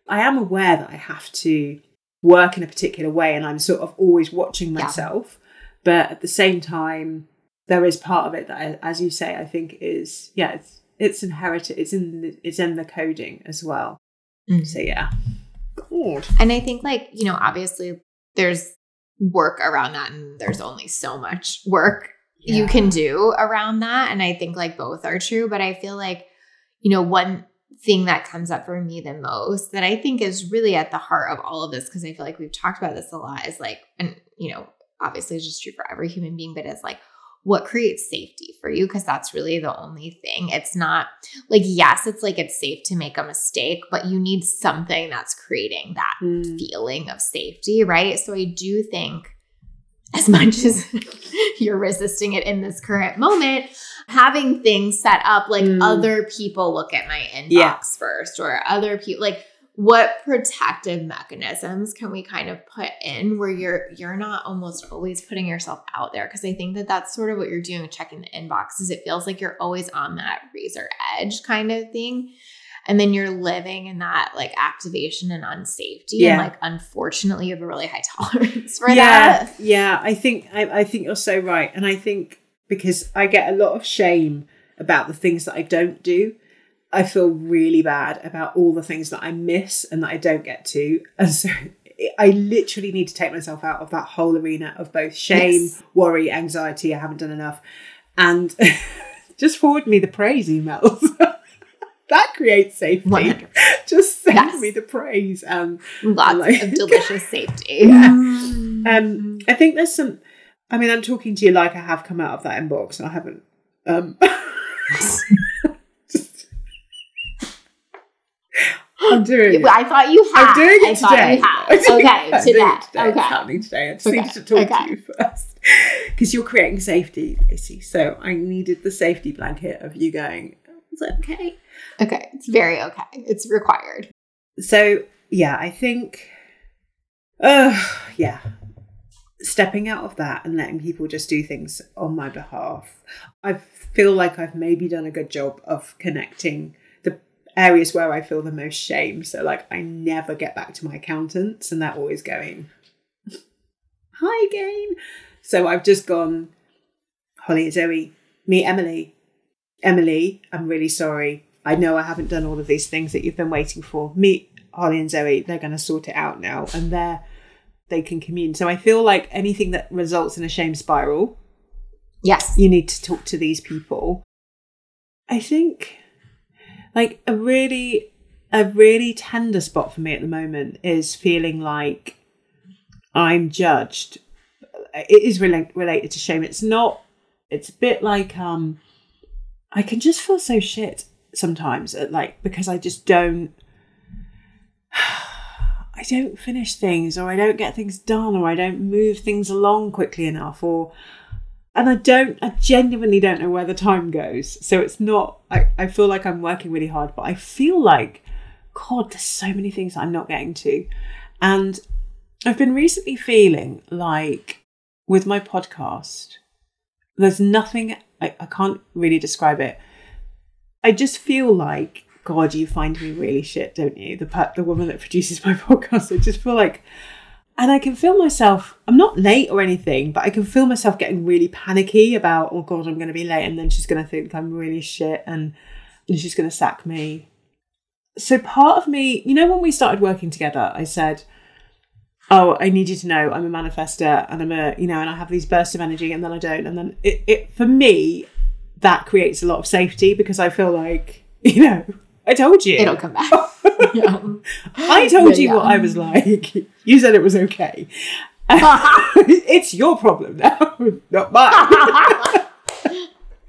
[SPEAKER 2] I am aware that I have to work in a particular way, and I'm sort of always watching
[SPEAKER 1] Yeah.
[SPEAKER 2] myself. But at the same time, there is part of it that, as you say, I think is yeah, it's it's inherited. It's in the, it's in the coding as well.
[SPEAKER 1] Mhm.
[SPEAKER 2] So yeah. God.
[SPEAKER 1] And I think, like, you know, obviously, there's work around that and there's only so much work you can do around that and i think like both are true but i feel like you know one thing that comes up for me the most that i think is really at the heart of all of this because i feel like we've talked about this a lot is like and you know obviously it's just true for every human being but it's like what creates safety for you because that's really the only thing it's not like yes it's like it's safe to make a mistake but you need something that's creating that
[SPEAKER 2] Mm.
[SPEAKER 1] feeling of safety, right? So I do think as much as you're resisting it in this current moment, having things set up like
[SPEAKER 2] Mm.
[SPEAKER 1] other people look at my inbox
[SPEAKER 2] Yeah.
[SPEAKER 1] first or other people like what protective mechanisms can we kind of put in where you're you're not almost always putting yourself out there because i think that that's sort of what you're doing checking the inbox is it feels like you're always on that razor edge kind of thing and then you're living in that like activation and unsafety
[SPEAKER 2] Yeah.
[SPEAKER 1] and like unfortunately you have a really high tolerance for
[SPEAKER 2] yeah,
[SPEAKER 1] that
[SPEAKER 2] yeah. I think I, I think you're so right, and I think because I get a lot of shame about the things that I don't do, I feel really bad about all the things that I miss and that I don't get to, and so I literally need to take myself out of that whole arena of both shame,
[SPEAKER 1] Yes.
[SPEAKER 2] worry, anxiety. I haven't done enough, and just forward me the praise emails. that creates safety.
[SPEAKER 1] 100
[SPEAKER 2] Just send
[SPEAKER 1] Yes.
[SPEAKER 2] me the praise. Um,
[SPEAKER 1] lots
[SPEAKER 2] Like-
[SPEAKER 1] of delicious safety
[SPEAKER 2] Yeah.
[SPEAKER 1] Mm-hmm.
[SPEAKER 2] Um, I think there's some. I mean, I'm talking to you like I have come out of that inbox, and I haven't. Um, I'm doing it.
[SPEAKER 1] I thought you had.
[SPEAKER 2] I'm doing it today.
[SPEAKER 1] you had.
[SPEAKER 2] I'm doing
[SPEAKER 1] Okay,
[SPEAKER 2] it- I'm
[SPEAKER 1] today.
[SPEAKER 2] it today. It's
[SPEAKER 1] Okay.
[SPEAKER 2] happening today. I just
[SPEAKER 1] Okay,
[SPEAKER 2] needed to talk
[SPEAKER 1] okay.
[SPEAKER 2] to you first because you're creating safety, Lacey. So I needed the safety blanket of you going. Is that okay?
[SPEAKER 1] Okay. It's very okay. It's required.
[SPEAKER 2] So yeah, I think, uh, yeah, stepping out of that and letting people just do things on my behalf. I feel like I've maybe done a good job of connecting areas where I feel the most shame. So like, I never get back to my accountants, and they're always going, "Hi again." So I've just gone, Holly and Zoe, meet Emily. Emily, I'm really sorry. I know I haven't done all of these things that you've been waiting for. Meet Holly and Zoe. They're going to sort it out now, and they're they can commune. So I feel like anything that results in a shame spiral,
[SPEAKER 1] Yes.
[SPEAKER 2] you need to talk to these people. I think, like a really, a really tender spot for me at the moment is feeling like I'm judged. It is relate, related to shame. It's not. It's a bit like um, I can just feel so shit sometimes. At like because I just don't. I don't finish things, or I don't get things done, or I don't move things along quickly enough, or and I don't, I genuinely don't know where the time goes. So it's not, I, I feel like I'm working really hard, but I feel like, God, there's so many things I'm not getting to. And I've been recently feeling like with my podcast, there's nothing, I, I can't really describe it. I just feel like, God, you find me really shit, don't you? The, the woman that produces my podcast. I just feel like, and I can feel myself, I'm not late or anything, but I can feel myself getting really panicky about, oh God, I'm going to be late. And then she's going to think I'm really shit and, and she's going to sack me. So part of me, you know, when we started working together, I said, oh, I need you to know I'm a manifester and I'm a, you know, and I have these bursts of energy and then I don't. And then it, it for me, that creates a lot of safety because I feel like, you know, I told you.
[SPEAKER 1] It'll come back. yeah.
[SPEAKER 2] I told you what I was like. You said it was okay. it's your problem now, not mine.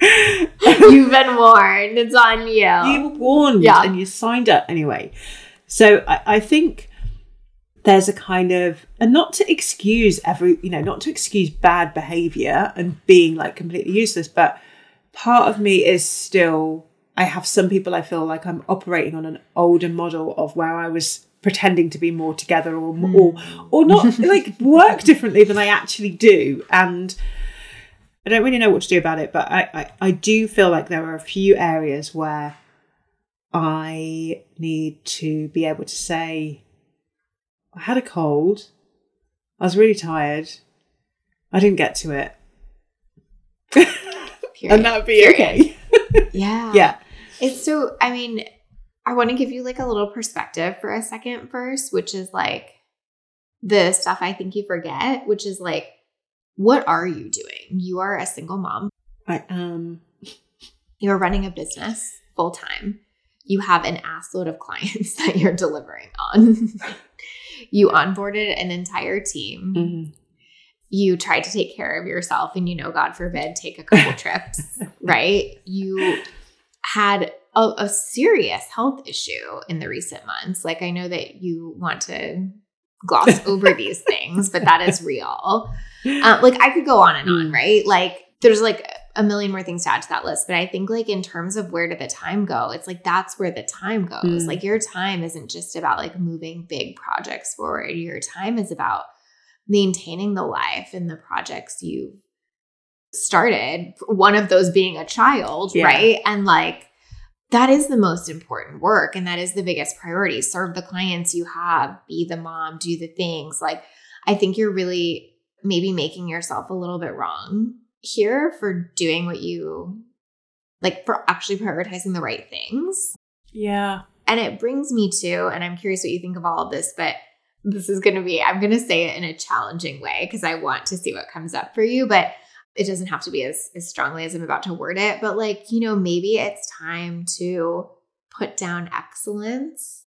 [SPEAKER 1] You've been warned. It's on you.
[SPEAKER 2] you were warned
[SPEAKER 1] Yeah.
[SPEAKER 2] and you signed up anyway. So I, I think there's a kind of and not to excuse every you know not to excuse bad behavior and being like completely useless but part of me is still i have some people i feel like i'm operating on an older model of where i was pretending to be more together or or, hmm. or not like work differently than i actually do and i don't really know what to do about it but I, I i do feel like there are a few areas where i need to be able to say I had a cold. I was really tired. I didn't get to it. And that would be okay.
[SPEAKER 1] Yeah.
[SPEAKER 2] yeah.
[SPEAKER 1] It's so, I mean, I want to give you like a little perspective for a second first, which is like, the stuff I think you forget, which is like, what are you doing? You are a single mom.
[SPEAKER 2] I am.
[SPEAKER 1] You're running a business full time. You have an assload of clients that you're delivering on. you onboarded an entire team.
[SPEAKER 2] Mm-hmm.
[SPEAKER 1] You tried to take care of yourself and, you know, God forbid, take a couple trips, right? You had a, a serious health issue in the recent months. Like, I know that you want to gloss over these things, but that is real. Uh, like, I could go on and on,
[SPEAKER 2] Mm.
[SPEAKER 1] right? Like, there's like a million more things to add to that list. But I think, like, in terms of where did the time go, it's like that's where the time goes.
[SPEAKER 2] Mm.
[SPEAKER 1] Like, your time isn't just about like moving big projects forward, your time is about maintaining the life and the projects you've started. One of those being a child,
[SPEAKER 2] Yeah.
[SPEAKER 1] right? And like, that is the most important work and that is the biggest priority serve the clients you have be the mom do the things like i think you're really maybe making yourself a little bit wrong here for doing what you like for actually prioritizing the right things
[SPEAKER 2] Yeah.
[SPEAKER 1] and it brings me to and i'm curious what you think of all of this but this is going to be i'm going to say it in a challenging way because i want to see what comes up for you but it doesn't have to be as, as strongly as i'm about to word it but like you know maybe it's time to put down excellence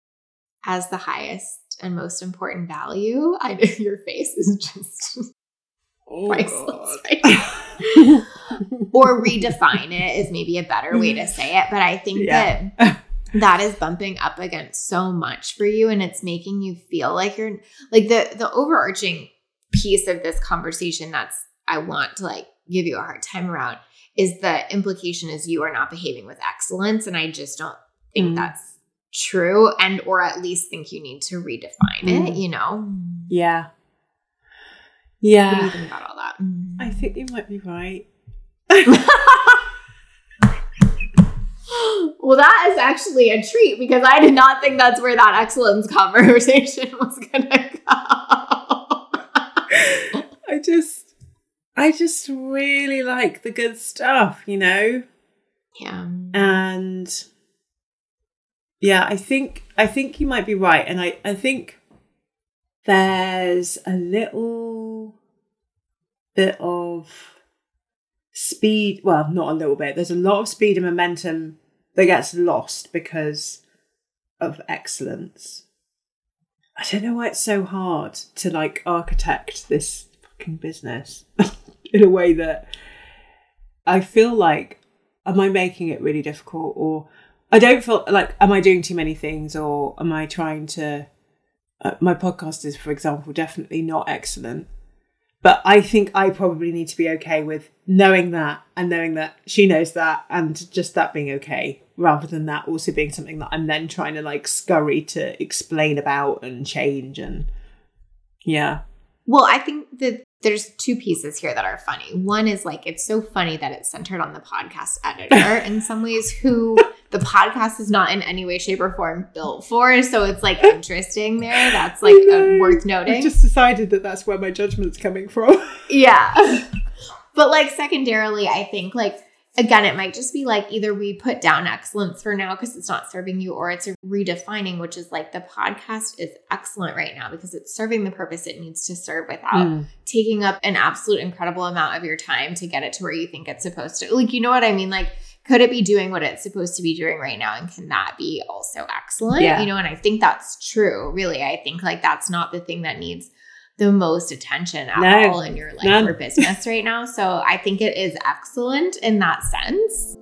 [SPEAKER 1] as the highest and most important value. I know your face is just
[SPEAKER 2] Oh,
[SPEAKER 1] priceless right? Or redefine it is maybe a better way to say it but i think
[SPEAKER 2] Yeah.
[SPEAKER 1] that that is bumping up against so much for you and it's making you feel like you're like the the overarching piece of this conversation that's i want to like give you a hard time around is the implication is you are not behaving with excellence and i just don't think
[SPEAKER 2] Mm.
[SPEAKER 1] that's true and or at least think you need to redefine it
[SPEAKER 2] Mm.
[SPEAKER 1] you know
[SPEAKER 2] yeah.
[SPEAKER 1] yeah what do you
[SPEAKER 2] Yeah.
[SPEAKER 1] think about all that
[SPEAKER 2] I think you might be right.
[SPEAKER 1] well, that is actually a treat because I did not think that's where that excellence conversation was going to go.
[SPEAKER 2] I just I just really like the good stuff, you know?
[SPEAKER 1] yeah.
[SPEAKER 2] And yeah, I think I think you might be right. And I, I think there's a little bit of speed well, not a little bit. There's a lot of speed and momentum that gets lost because of excellence. I don't know why it's so hard to like architect this fucking business in a way that I feel like am I making it really difficult or I don't feel like am I doing too many things or am I trying to uh, my podcast is for example definitely not excellent but I think I probably need to be okay with knowing that and knowing that she knows that and just that being okay rather than that also being something that I'm then trying to like scurry to explain about and change and yeah.
[SPEAKER 1] Well, I think that there's two pieces here that are funny. One is like it's so funny that it's centered on the podcast editor in some ways who the podcast is not in any way, shape, or form built for. So it's like interesting there. That's like
[SPEAKER 2] I
[SPEAKER 1] uh, worth noting.
[SPEAKER 2] I've just decided that that's where my judgment's coming from
[SPEAKER 1] Yeah. but like secondarily, I think like again, it might just be like either we put down excellence for now because it's not serving you, or it's a redefining, which is like the podcast is excellent right now because it's serving the purpose it needs to serve without
[SPEAKER 2] Mm.
[SPEAKER 1] taking up an absolute incredible amount of your time to get it to where you think it's supposed to. Like, you know what I mean? Like, could it be doing what it's supposed to be doing right now? And can that be also excellent?
[SPEAKER 2] Yeah.
[SPEAKER 1] You know, and I think that's true, really. I think like that's not the thing that needs the most attention at all in your life
[SPEAKER 2] none.
[SPEAKER 1] or business right now. So I think it is excellent in that sense.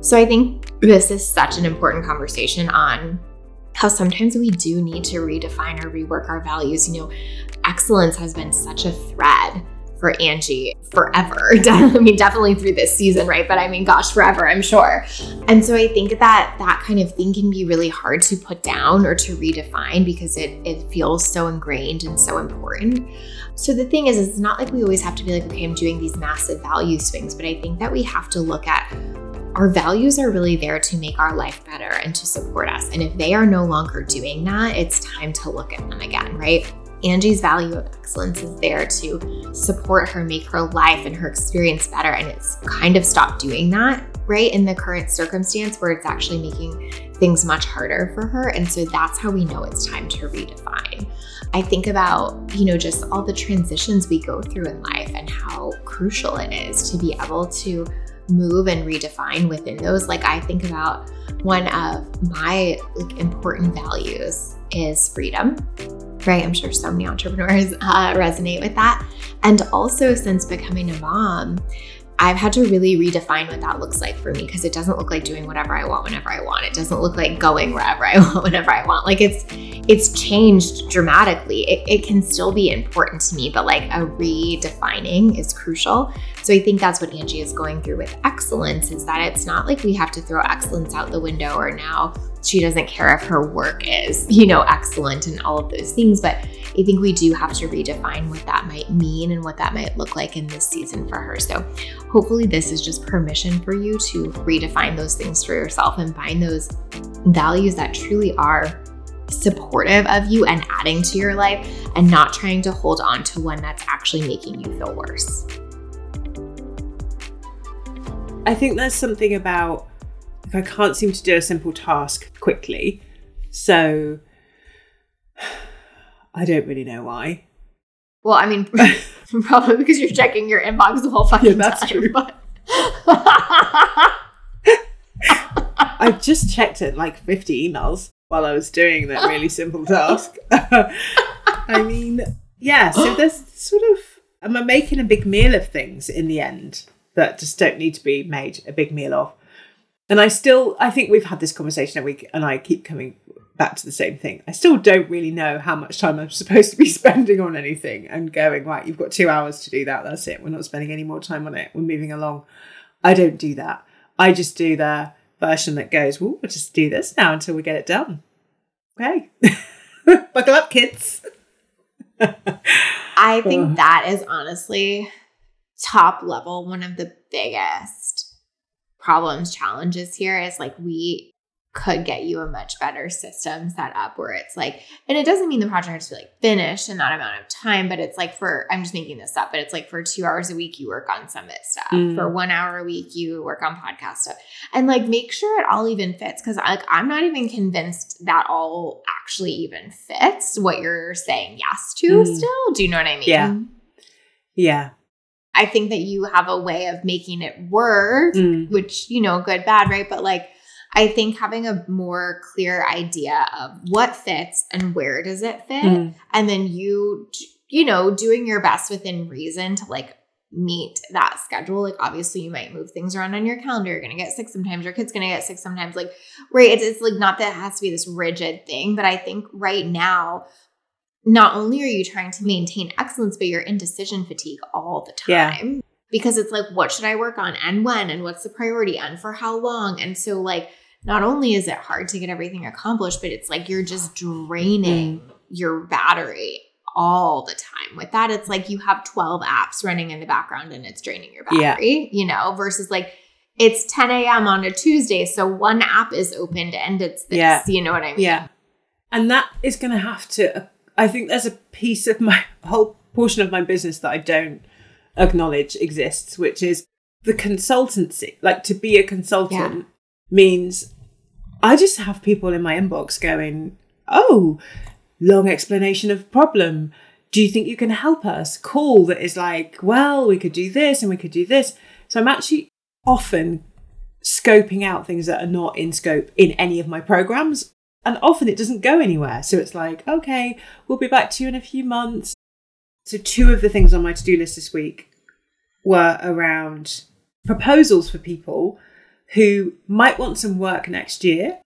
[SPEAKER 1] So I think this is such an important conversation on how sometimes we do need to redefine or rework our values. You know, excellence has been such a thread for Angie forever. I mean, definitely through this season, right? But I mean, gosh, forever, I'm sure. And so I think that that kind of thing can be really hard to put down or to redefine because it it feels so ingrained and so important. So the thing is, it's not like we always have to be like, okay, I'm doing these massive value swings, but I think that we have to look at our values are really there to make our life better and to support us. And if they are no longer doing that, it's time to look at them again, right? Angie's value of excellence is there to support her, make her life and her experience better. And it's kind of stopped doing that. right? In the current circumstance where it's actually making things much harder for her. And so that's how we know it's time to redefine. I think about, you know, just all the transitions we go through in life and how crucial it is to be able to move and redefine within those. Like I think about one of my like important values is freedom. Right. I'm sure so many entrepreneurs uh, resonate with that. And also, since becoming a mom, I've had to really redefine what that looks like for me because it doesn't look like doing whatever I want whenever I want. It doesn't look like going wherever I want whenever I want. Like it's it's changed dramatically. It, it can still be important to me, but like a redefining is crucial. So I think that's what Angie is going through with excellence is that it's not like we have to throw excellence out the window or now she doesn't care if her work is, you know, excellent and all of those things. But I think we do have to redefine what that might mean and what that might look like in this season for her. So hopefully, this is just permission for you to redefine those things for yourself and find those values that truly are supportive of you and adding to your life and not trying to hold on to one that's actually making you feel worse.
[SPEAKER 2] I think there's something about I can't seem to do a simple task quickly. So I don't really know why.
[SPEAKER 1] Well, I mean, probably because you're checking your inbox the whole fucking yeah, that's time. True. But
[SPEAKER 2] I just checked it like 50 emails while I was doing that really simple task. I mean, yeah, so there's sort of, am I making a big meal of things in the end that just don't need to be made a big meal of? And I still, I think we've had this conversation a week, and I keep coming back to the same thing. I still don't really know how much time I'm supposed to be spending on anything and going, right, you've got two hours to do that. That's it. We're not spending any more time on it. We're moving along. I don't do that. I just do the version that goes, well, we'll just do this now until we get it done. Okay. Buckle up, kids.
[SPEAKER 1] I think uh. that is honestly top level, one of the biggest problems, challenges here is like we could get you a much better system set up where it's like, and it doesn't mean the project has to be like finished in that amount of time, but it's like for, I'm just making this up, but it's like for two hours a week, you work on summit stuff. Mm. For one hour a week, you work on podcast stuff. And like make sure it all even fits. Cause like I'm not even convinced that all actually even fits what you're saying yes to mm. still. Do you know what I mean?
[SPEAKER 2] Yeah. Yeah.
[SPEAKER 1] I think that you have a way of making it work, mm. which, you know, good, bad, right? But like, I think having a more clear idea of what fits and where does it fit, mm. and then you, you know, doing your best within reason to like meet that schedule. Like, obviously, you might move things around on your calendar. You're going to get sick sometimes. Your kid's going to get sick sometimes. Like, right? It's, it's like not that it has to be this rigid thing, but I think right now, not only are you trying to maintain excellence, but you're in decision fatigue all the time. Yeah. Because it's like, what should I work on and when and what's the priority and for how long? And so, like, not only is it hard to get everything accomplished, but it's like you're just draining mm. your battery all the time. With that, it's like you have 12 apps running in the background and it's draining your battery, yeah. you know, versus like it's 10 a.m. on a Tuesday. So one app is opened and it's this, yeah. you know what I mean?
[SPEAKER 2] Yeah. And that is going to have to I think there's a piece of my whole portion of my business that I don't acknowledge exists, which is the consultancy. Like to be a consultant yeah. means I just have people in my inbox going, oh, long explanation of problem. Do you think you can help us? Call that is like, well, we could do this and we could do this. So I'm actually often scoping out things that are not in scope in any of my programs and often it doesn't go anywhere. So it's like, okay, we'll be back to you in a few months. So, two of the things on my to do list this week were around proposals for people who might want some work next year,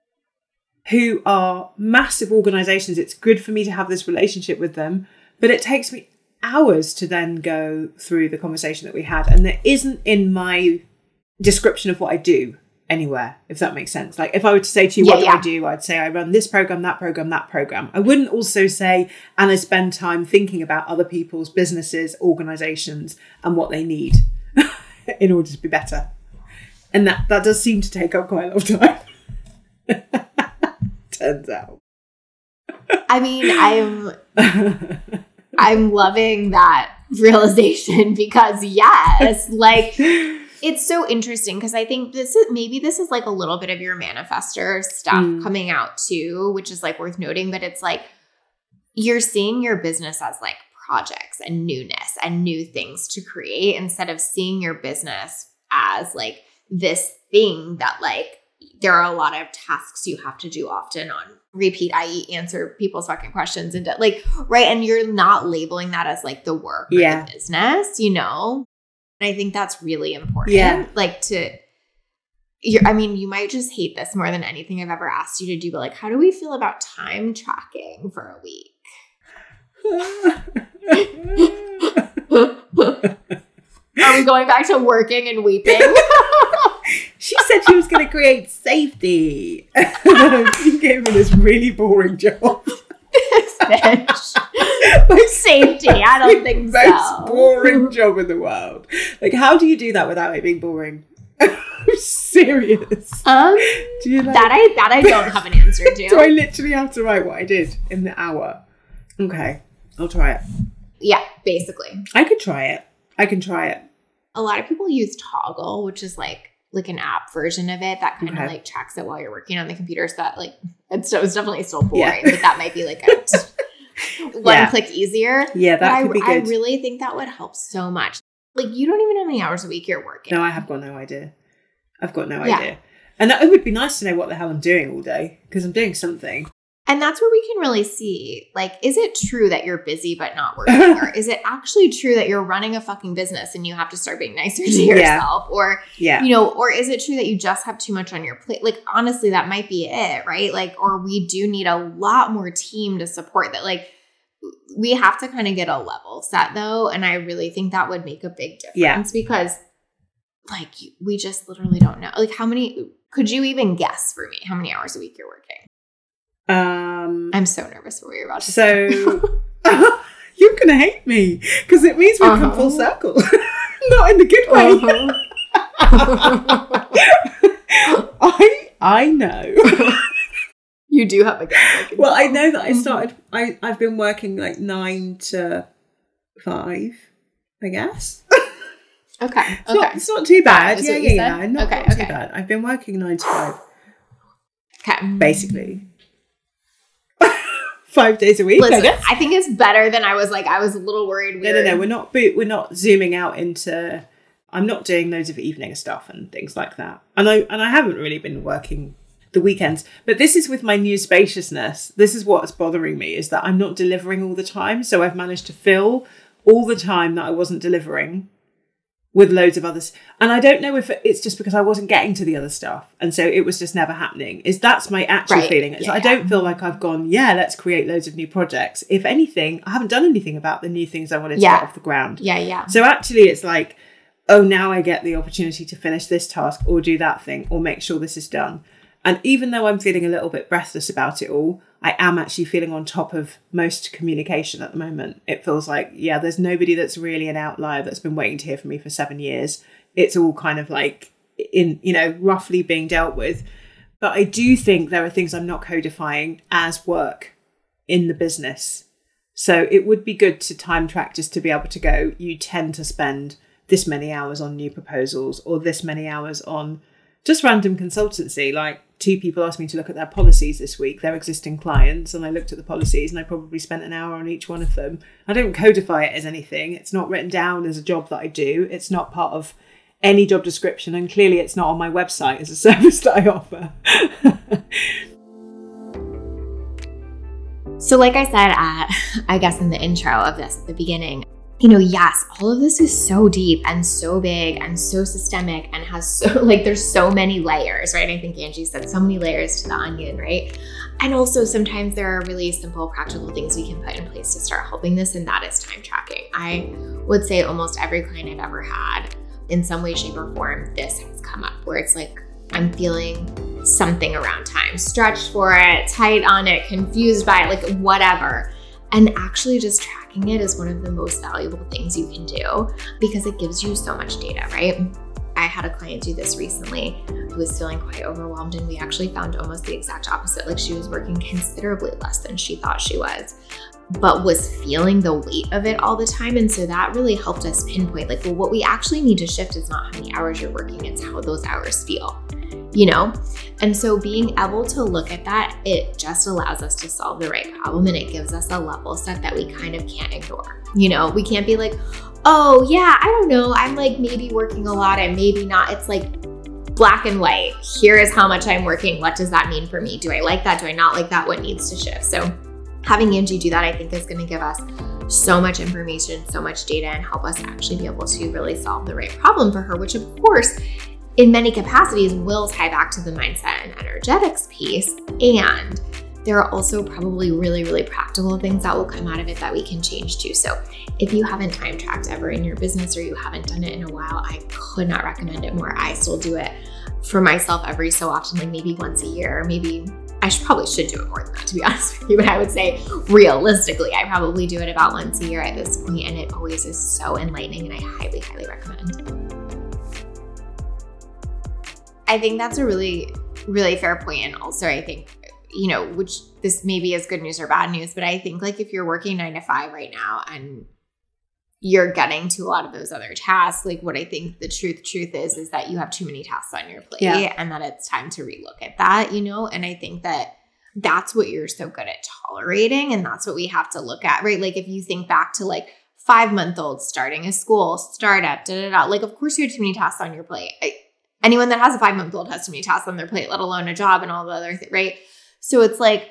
[SPEAKER 2] who are massive organizations. It's good for me to have this relationship with them, but it takes me hours to then go through the conversation that we had. And there isn't in my description of what I do anywhere, if that makes sense. Like if I were to say to you, what yeah, do I do? I'd say I run this program, that program, that program. I wouldn't also say, and I spend time thinking about other people's businesses, organizations, and what they need in order to be better. And that, that does seem to take up quite a lot of time. Turns out.
[SPEAKER 1] I mean, I'm I'm loving that realization because yes, like it's so interesting because I think this is maybe this is like a little bit of your manifester stuff
[SPEAKER 2] Mm.
[SPEAKER 1] coming out too, which is like worth noting, but it's like you're seeing your business as like projects and newness and new things to create instead of seeing your business as like this thing that like there are a lot of tasks you have to do often on repeat, i.e., answer people's fucking questions and like right. And you're not labeling that as like the work or
[SPEAKER 2] Yeah.
[SPEAKER 1] the business, you know. And I think that's really important.
[SPEAKER 2] Yeah.
[SPEAKER 1] Like to you're, I mean, you might just hate this more than anything I've ever asked you to do, but like, how do we feel about time tracking for a week? Are we going back to working and weeping?
[SPEAKER 2] she said she was going to create safety. she gave me this really boring job.
[SPEAKER 1] Bitch.
[SPEAKER 2] Like,
[SPEAKER 1] Safety. I don't think
[SPEAKER 2] most
[SPEAKER 1] so.
[SPEAKER 2] boring job in the world. Like, how do you do that without it being boring? I'm serious.
[SPEAKER 1] Um,
[SPEAKER 2] Do you like,
[SPEAKER 1] that I that I don't have an answer to.
[SPEAKER 2] do I literally have to write what I did in the hour? Okay, I'll try it.
[SPEAKER 1] Yeah, basically.
[SPEAKER 2] I could try it. I can try it.
[SPEAKER 1] A lot of people use Toggl, which is like like an app version of it that kind
[SPEAKER 2] Okay.
[SPEAKER 1] of like tracks it while you're working on the computer. So that like it's, it's definitely still boring,
[SPEAKER 2] Yeah.
[SPEAKER 1] but that might be like a one
[SPEAKER 2] Yeah.
[SPEAKER 1] click easier.
[SPEAKER 2] Yeah,
[SPEAKER 1] But
[SPEAKER 2] that
[SPEAKER 1] I,
[SPEAKER 2] could be
[SPEAKER 1] I really think that would help so much. Like you don't even know how many hours a week you're working.
[SPEAKER 2] no, I have got no idea. I've got no
[SPEAKER 1] Yeah.
[SPEAKER 2] idea. And that, it would be nice to know what the hell I'm doing all day because I'm doing something.
[SPEAKER 1] And that's where we can really see like, is it true that you're busy but not working? or is it actually true that you're running a fucking business and you have to start being nicer to
[SPEAKER 2] Yeah.
[SPEAKER 1] yourself? Or,
[SPEAKER 2] Yeah.
[SPEAKER 1] you know, or is it true that you just have too much on your plate? Like, honestly, that might be it, right? Like, or we do need a lot more team to support that. Like, we have to kind of get a level set though. And I really think that would make a big difference
[SPEAKER 2] Yeah.
[SPEAKER 1] because, like, we just literally don't know. Like, how many could you even guess for me how many hours a week you're working?
[SPEAKER 2] Um.
[SPEAKER 1] I'm so nervous for what you're about to say.
[SPEAKER 2] So you're gonna hate me because it means we've come full
[SPEAKER 1] Uh-huh.
[SPEAKER 2] circle. Not in the good way.
[SPEAKER 1] Uh-huh.
[SPEAKER 2] I I know.
[SPEAKER 1] you do have a
[SPEAKER 2] well, I know that I
[SPEAKER 1] Mhm.
[SPEAKER 2] started. I I've been working like nine to five. I guess.
[SPEAKER 1] Okay.
[SPEAKER 2] It's, not,
[SPEAKER 1] Okay.
[SPEAKER 2] it's not too bad. Yeah, yeah, yeah. Not,
[SPEAKER 1] Okay,
[SPEAKER 2] not too
[SPEAKER 1] okay.
[SPEAKER 2] bad. I've been working nine to five,
[SPEAKER 1] Okay.
[SPEAKER 2] basically. Five days a week. I guess.
[SPEAKER 1] I think it's better than I was like. I was a little worried. We
[SPEAKER 2] No, no, no. We're not. We're not zooming out into. I'm not doing loads of evening stuff and things like that. And I and I haven't really been working the weekends. But this is with my new spaciousness. This is what's bothering me is that I'm not delivering all the time. So I've managed to fill all the time that I wasn't delivering with loads of others. And I don't know if it's just because I wasn't getting to the other stuff. And so it was just never happening. Is that's my actual
[SPEAKER 1] Right.
[SPEAKER 2] feeling. Is
[SPEAKER 1] Yeah,
[SPEAKER 2] I don't feel like I've gone, yeah, let's create loads of new projects. If anything, I haven't done anything about the new things I wanted to get off the ground.
[SPEAKER 1] Yeah, yeah.
[SPEAKER 2] So actually it's like, oh, now I get the opportunity to finish this task or do that thing or make sure this is done. And even though I'm feeling a little bit breathless about it all, I am actually feeling on top of most communication at the moment. It feels like, yeah, there's nobody that's really an outlier that's been waiting to hear from me for seven years. It's all kind of like in, you know, roughly being dealt with. But I do think there are things I'm not codifying as work in the business. So it would be good to time track just to be able to go, you tend to spend this many hours on new proposals or this many hours on just random consultancy. Like two people asked me to look at their policies this week, their existing clients, and I looked at the policies and I probably spent an hour on each one of them. I don't codify it as anything. It's not written down as a job that I do. It's not part of any job description and clearly it's not on my website as a service that I offer.
[SPEAKER 1] So, like I said, I guess in the intro of this at the beginning, you know, yes, all of this is so deep and so big and so systemic and has so, like, there's so many layers, right? I think Angie said so many layers to the onion, right? And also, sometimes there are really simple, practical things we can put in place to start helping this, and that is time tracking. I would say almost every client I've ever had, in some way, shape, or form, this has come up where it's like, I'm feeling something around time, stretched for it, tight on it, confused by it, like whatever. And actually, just tracking it is one of the most valuable things you can do because it gives you so much data, right? I had a client do this recently who was feeling quite overwhelmed, and we actually found almost the exact opposite. Like she was working considerably less than she thought she was, but was feeling the weight of it all the time. And so that really helped us pinpoint like, well, what we actually need to shift is not how many hours you're working, it's how those hours feel you know? And so being able to look at that, it just allows us to solve the right problem and it gives us a level set that we kind of can't ignore. You know, we can't be like, oh, yeah, I don't know. I'm like maybe working a lot and maybe not. It's like black and white. Here is how much I'm working. What does that mean for me? Do I like that? Do I not like that? What needs to shift? So having Angie do that, I think, is going to give us so much information, so much data, and help us actually be able to really solve the right problem for her, which of course in many capacities will tie back to the mindset and energetics piece. And there are also probably really, really practical things that will come out of it that we can change too. So, if you haven't time tracked ever in your business or you haven't done it in a while, I could not recommend it more. I still do it for myself every so often, like maybe once a year, maybe I should probably should do it more than that to be honest with you, but I would say realistically, I probably do it about once a year at this point, and it always is so enlightening, and I highly, highly recommend. I think that's a really, really fair point. And also, I think, you know, which this maybe is good news or bad news, but I think like if you're working nine to five right now and you're getting to a lot of those other tasks, like what I think the truth, truth is, is that you have too many tasks on your plate yeah. and that it's time to relook at that, you know? And I think that that's what you're so good at tolerating. And that's what we have to look at, right? Like if you think back to like, Five month old starting a school, startup, da da da. Like, of course, you have too many tasks on your plate. I, anyone that has a five month old has too many tasks on their plate, let alone a job and all the other things, right? So it's like,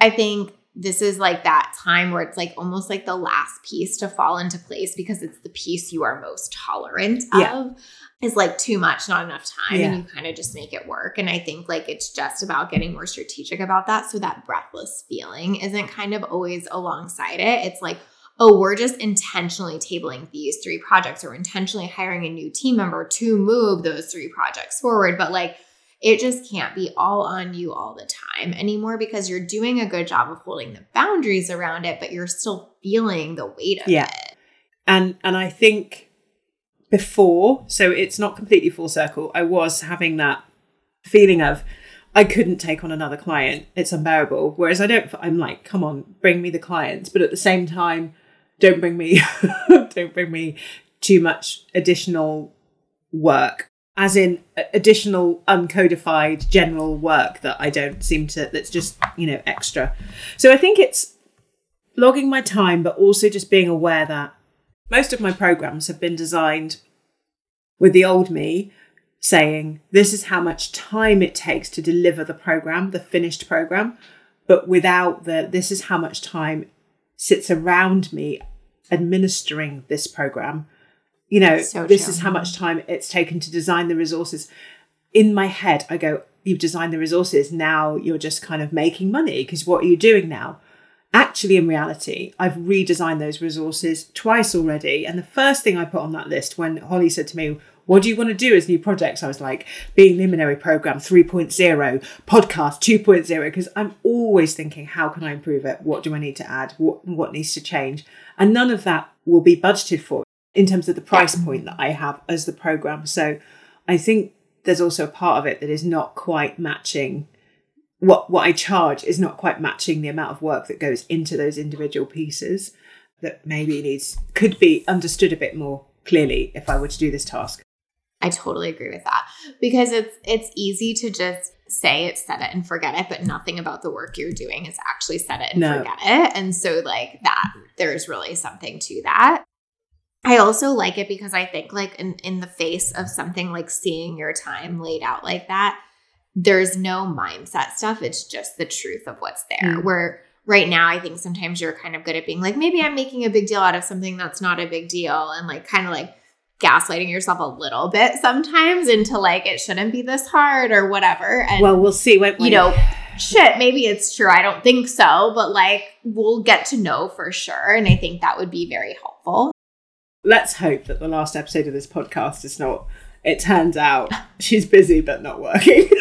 [SPEAKER 1] I think this is like that time where it's like almost like the last piece to fall into place because it's the piece you are most tolerant yeah. of is like too much, not enough time, yeah. and you kind of just make it work. And I think like it's just about getting more strategic about that so that breathless feeling isn't kind of always alongside it. It's like, oh, we're just intentionally tabling these three projects or intentionally hiring a new team member to move those three projects forward. But like, it just can't be all on you all the time anymore because you're doing a good job of holding the boundaries around it, but you're still feeling the weight of yeah. it.
[SPEAKER 2] And and I think before, so it's not completely full circle, I was having that feeling of I couldn't take on another client. It's unbearable. Whereas I don't I'm like, come on, bring me the clients. But at the same time, don't bring me don't bring me too much additional work. As in additional uncodified general work that I don't seem to that's just you know extra. So I think it's logging my time but also just being aware that most of my programs have been designed with the old me saying this is how much time it takes to deliver the program the finished program but without the this is how much time sits around me administering this program. You know, so this is how much time it's taken to design the resources. In my head, I go, You've designed the resources. Now you're just kind of making money because what are you doing now? Actually, in reality, I've redesigned those resources twice already. And the first thing I put on that list when Holly said to me, what do you want to do as new projects? I was like, being luminary program 3.0, podcast 2.0, because I'm always thinking, how can I improve it? What do I need to add? What, what needs to change? And none of that will be budgeted for in terms of the price point that I have as the program. So I think there's also a part of it that is not quite matching what what I charge is not quite matching the amount of work that goes into those individual pieces that maybe needs could be understood a bit more clearly if I were to do this task.
[SPEAKER 1] I totally agree with that because it's it's easy to just say it, set it, and forget it, but nothing about the work you're doing is actually set it and no. forget it. And so, like that, there's really something to that. I also like it because I think, like in in the face of something like seeing your time laid out like that, there's no mindset stuff. It's just the truth of what's there. Mm. Where right now, I think sometimes you're kind of good at being like, maybe I'm making a big deal out of something that's not a big deal, and like kind of like gaslighting yourself a little bit sometimes into like it shouldn't be this hard or whatever. And
[SPEAKER 2] well, we'll see what
[SPEAKER 1] you know. Shit, maybe it's true. I don't think so, but like we'll get to know for sure, and I think that would be very helpful.
[SPEAKER 2] Let's hope that the last episode of this podcast is not. It turns out she's busy but not working.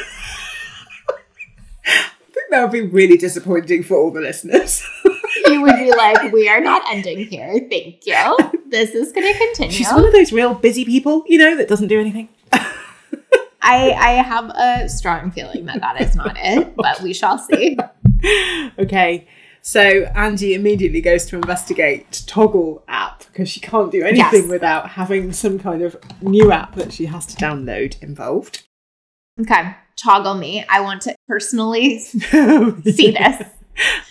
[SPEAKER 2] I think that would be really disappointing for all the listeners.
[SPEAKER 1] you would be like, "We are not ending here. Thank you. This is going to continue."
[SPEAKER 2] She's one of those real busy people, you know, that doesn't do anything.
[SPEAKER 1] I I have a strong feeling that that is not it, but we shall see.
[SPEAKER 2] okay. So Angie immediately goes to investigate Toggl app because she can't do anything
[SPEAKER 1] Yes.
[SPEAKER 2] without having some kind of new app that she has to download involved.
[SPEAKER 1] Okay, toggle me. I want to personally see
[SPEAKER 2] See
[SPEAKER 1] this.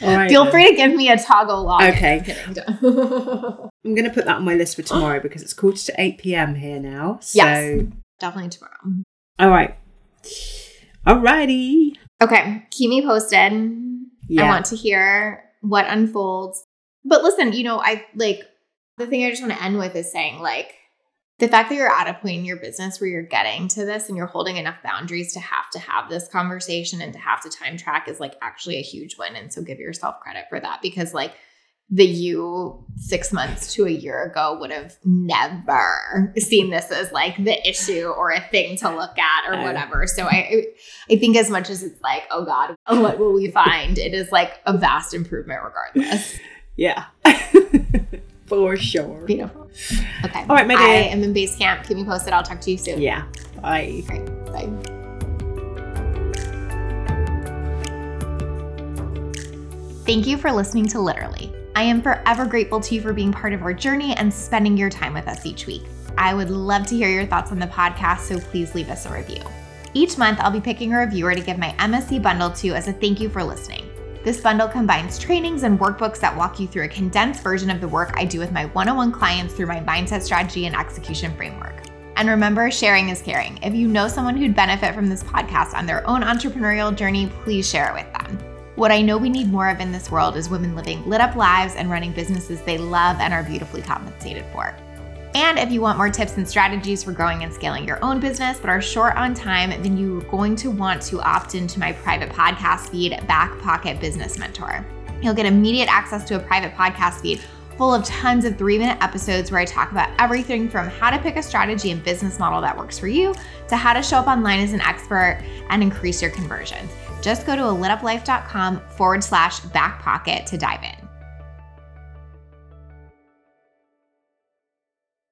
[SPEAKER 2] All right,
[SPEAKER 1] Feel
[SPEAKER 2] then.
[SPEAKER 1] free to give me a Toggl login.
[SPEAKER 2] Okay.
[SPEAKER 1] I'm
[SPEAKER 2] I'm going to put that on my list for tomorrow because it's quarter to 8 p.m. here now. So,
[SPEAKER 1] Yes. Definitely tomorrow.
[SPEAKER 2] all right. Alrighty.
[SPEAKER 1] Okay, keep me posted.
[SPEAKER 2] Yeah.
[SPEAKER 1] I want to hear what unfolds. But listen, you know, I like the thing I just want to end with is saying like the fact that you're at a point in your business where you're getting to this and you're holding enough boundaries to have to have this conversation and to have to time track is like actually a huge win. And so give yourself credit for that because like the you six months to a year ago would have never seen this as like the issue or a thing to look at or whatever. So I I think as much as it's like, oh God, what will we find? It is like a vast improvement regardless.
[SPEAKER 2] yeah. for sure.
[SPEAKER 1] Beautiful. Okay.
[SPEAKER 2] All right, my
[SPEAKER 1] I am in base camp. Keep me posted. I'll talk to you soon.
[SPEAKER 2] Yeah. Bye.
[SPEAKER 1] Bye. Thank you for listening to Literally. I am forever grateful to you for being part of our journey and spending your time with us each week. I would love to hear your thoughts on the podcast, so please leave us a review. Each month, I'll be picking a reviewer to give my MSC bundle to as a thank you for listening. This bundle combines trainings and workbooks that walk you through a condensed version of the work I do with my one on one clients through my mindset strategy and execution framework. And remember, sharing is caring. If you know someone who'd benefit from this podcast on their own entrepreneurial journey, please share it with them. What I know we need more of in this world is women living lit up lives and running businesses they love and are beautifully compensated for. And if you want more tips and strategies for growing and scaling your own business but are short on time, then you're going to want to opt into my private podcast feed, Back Pocket Business Mentor. You'll get immediate access to a private podcast feed full of tons of three minute episodes where I talk about everything from how to pick a strategy and business model that works for you to how to show up online as an expert and increase your conversions. Just go to a lituplife.com forward slash back pocket to dive in.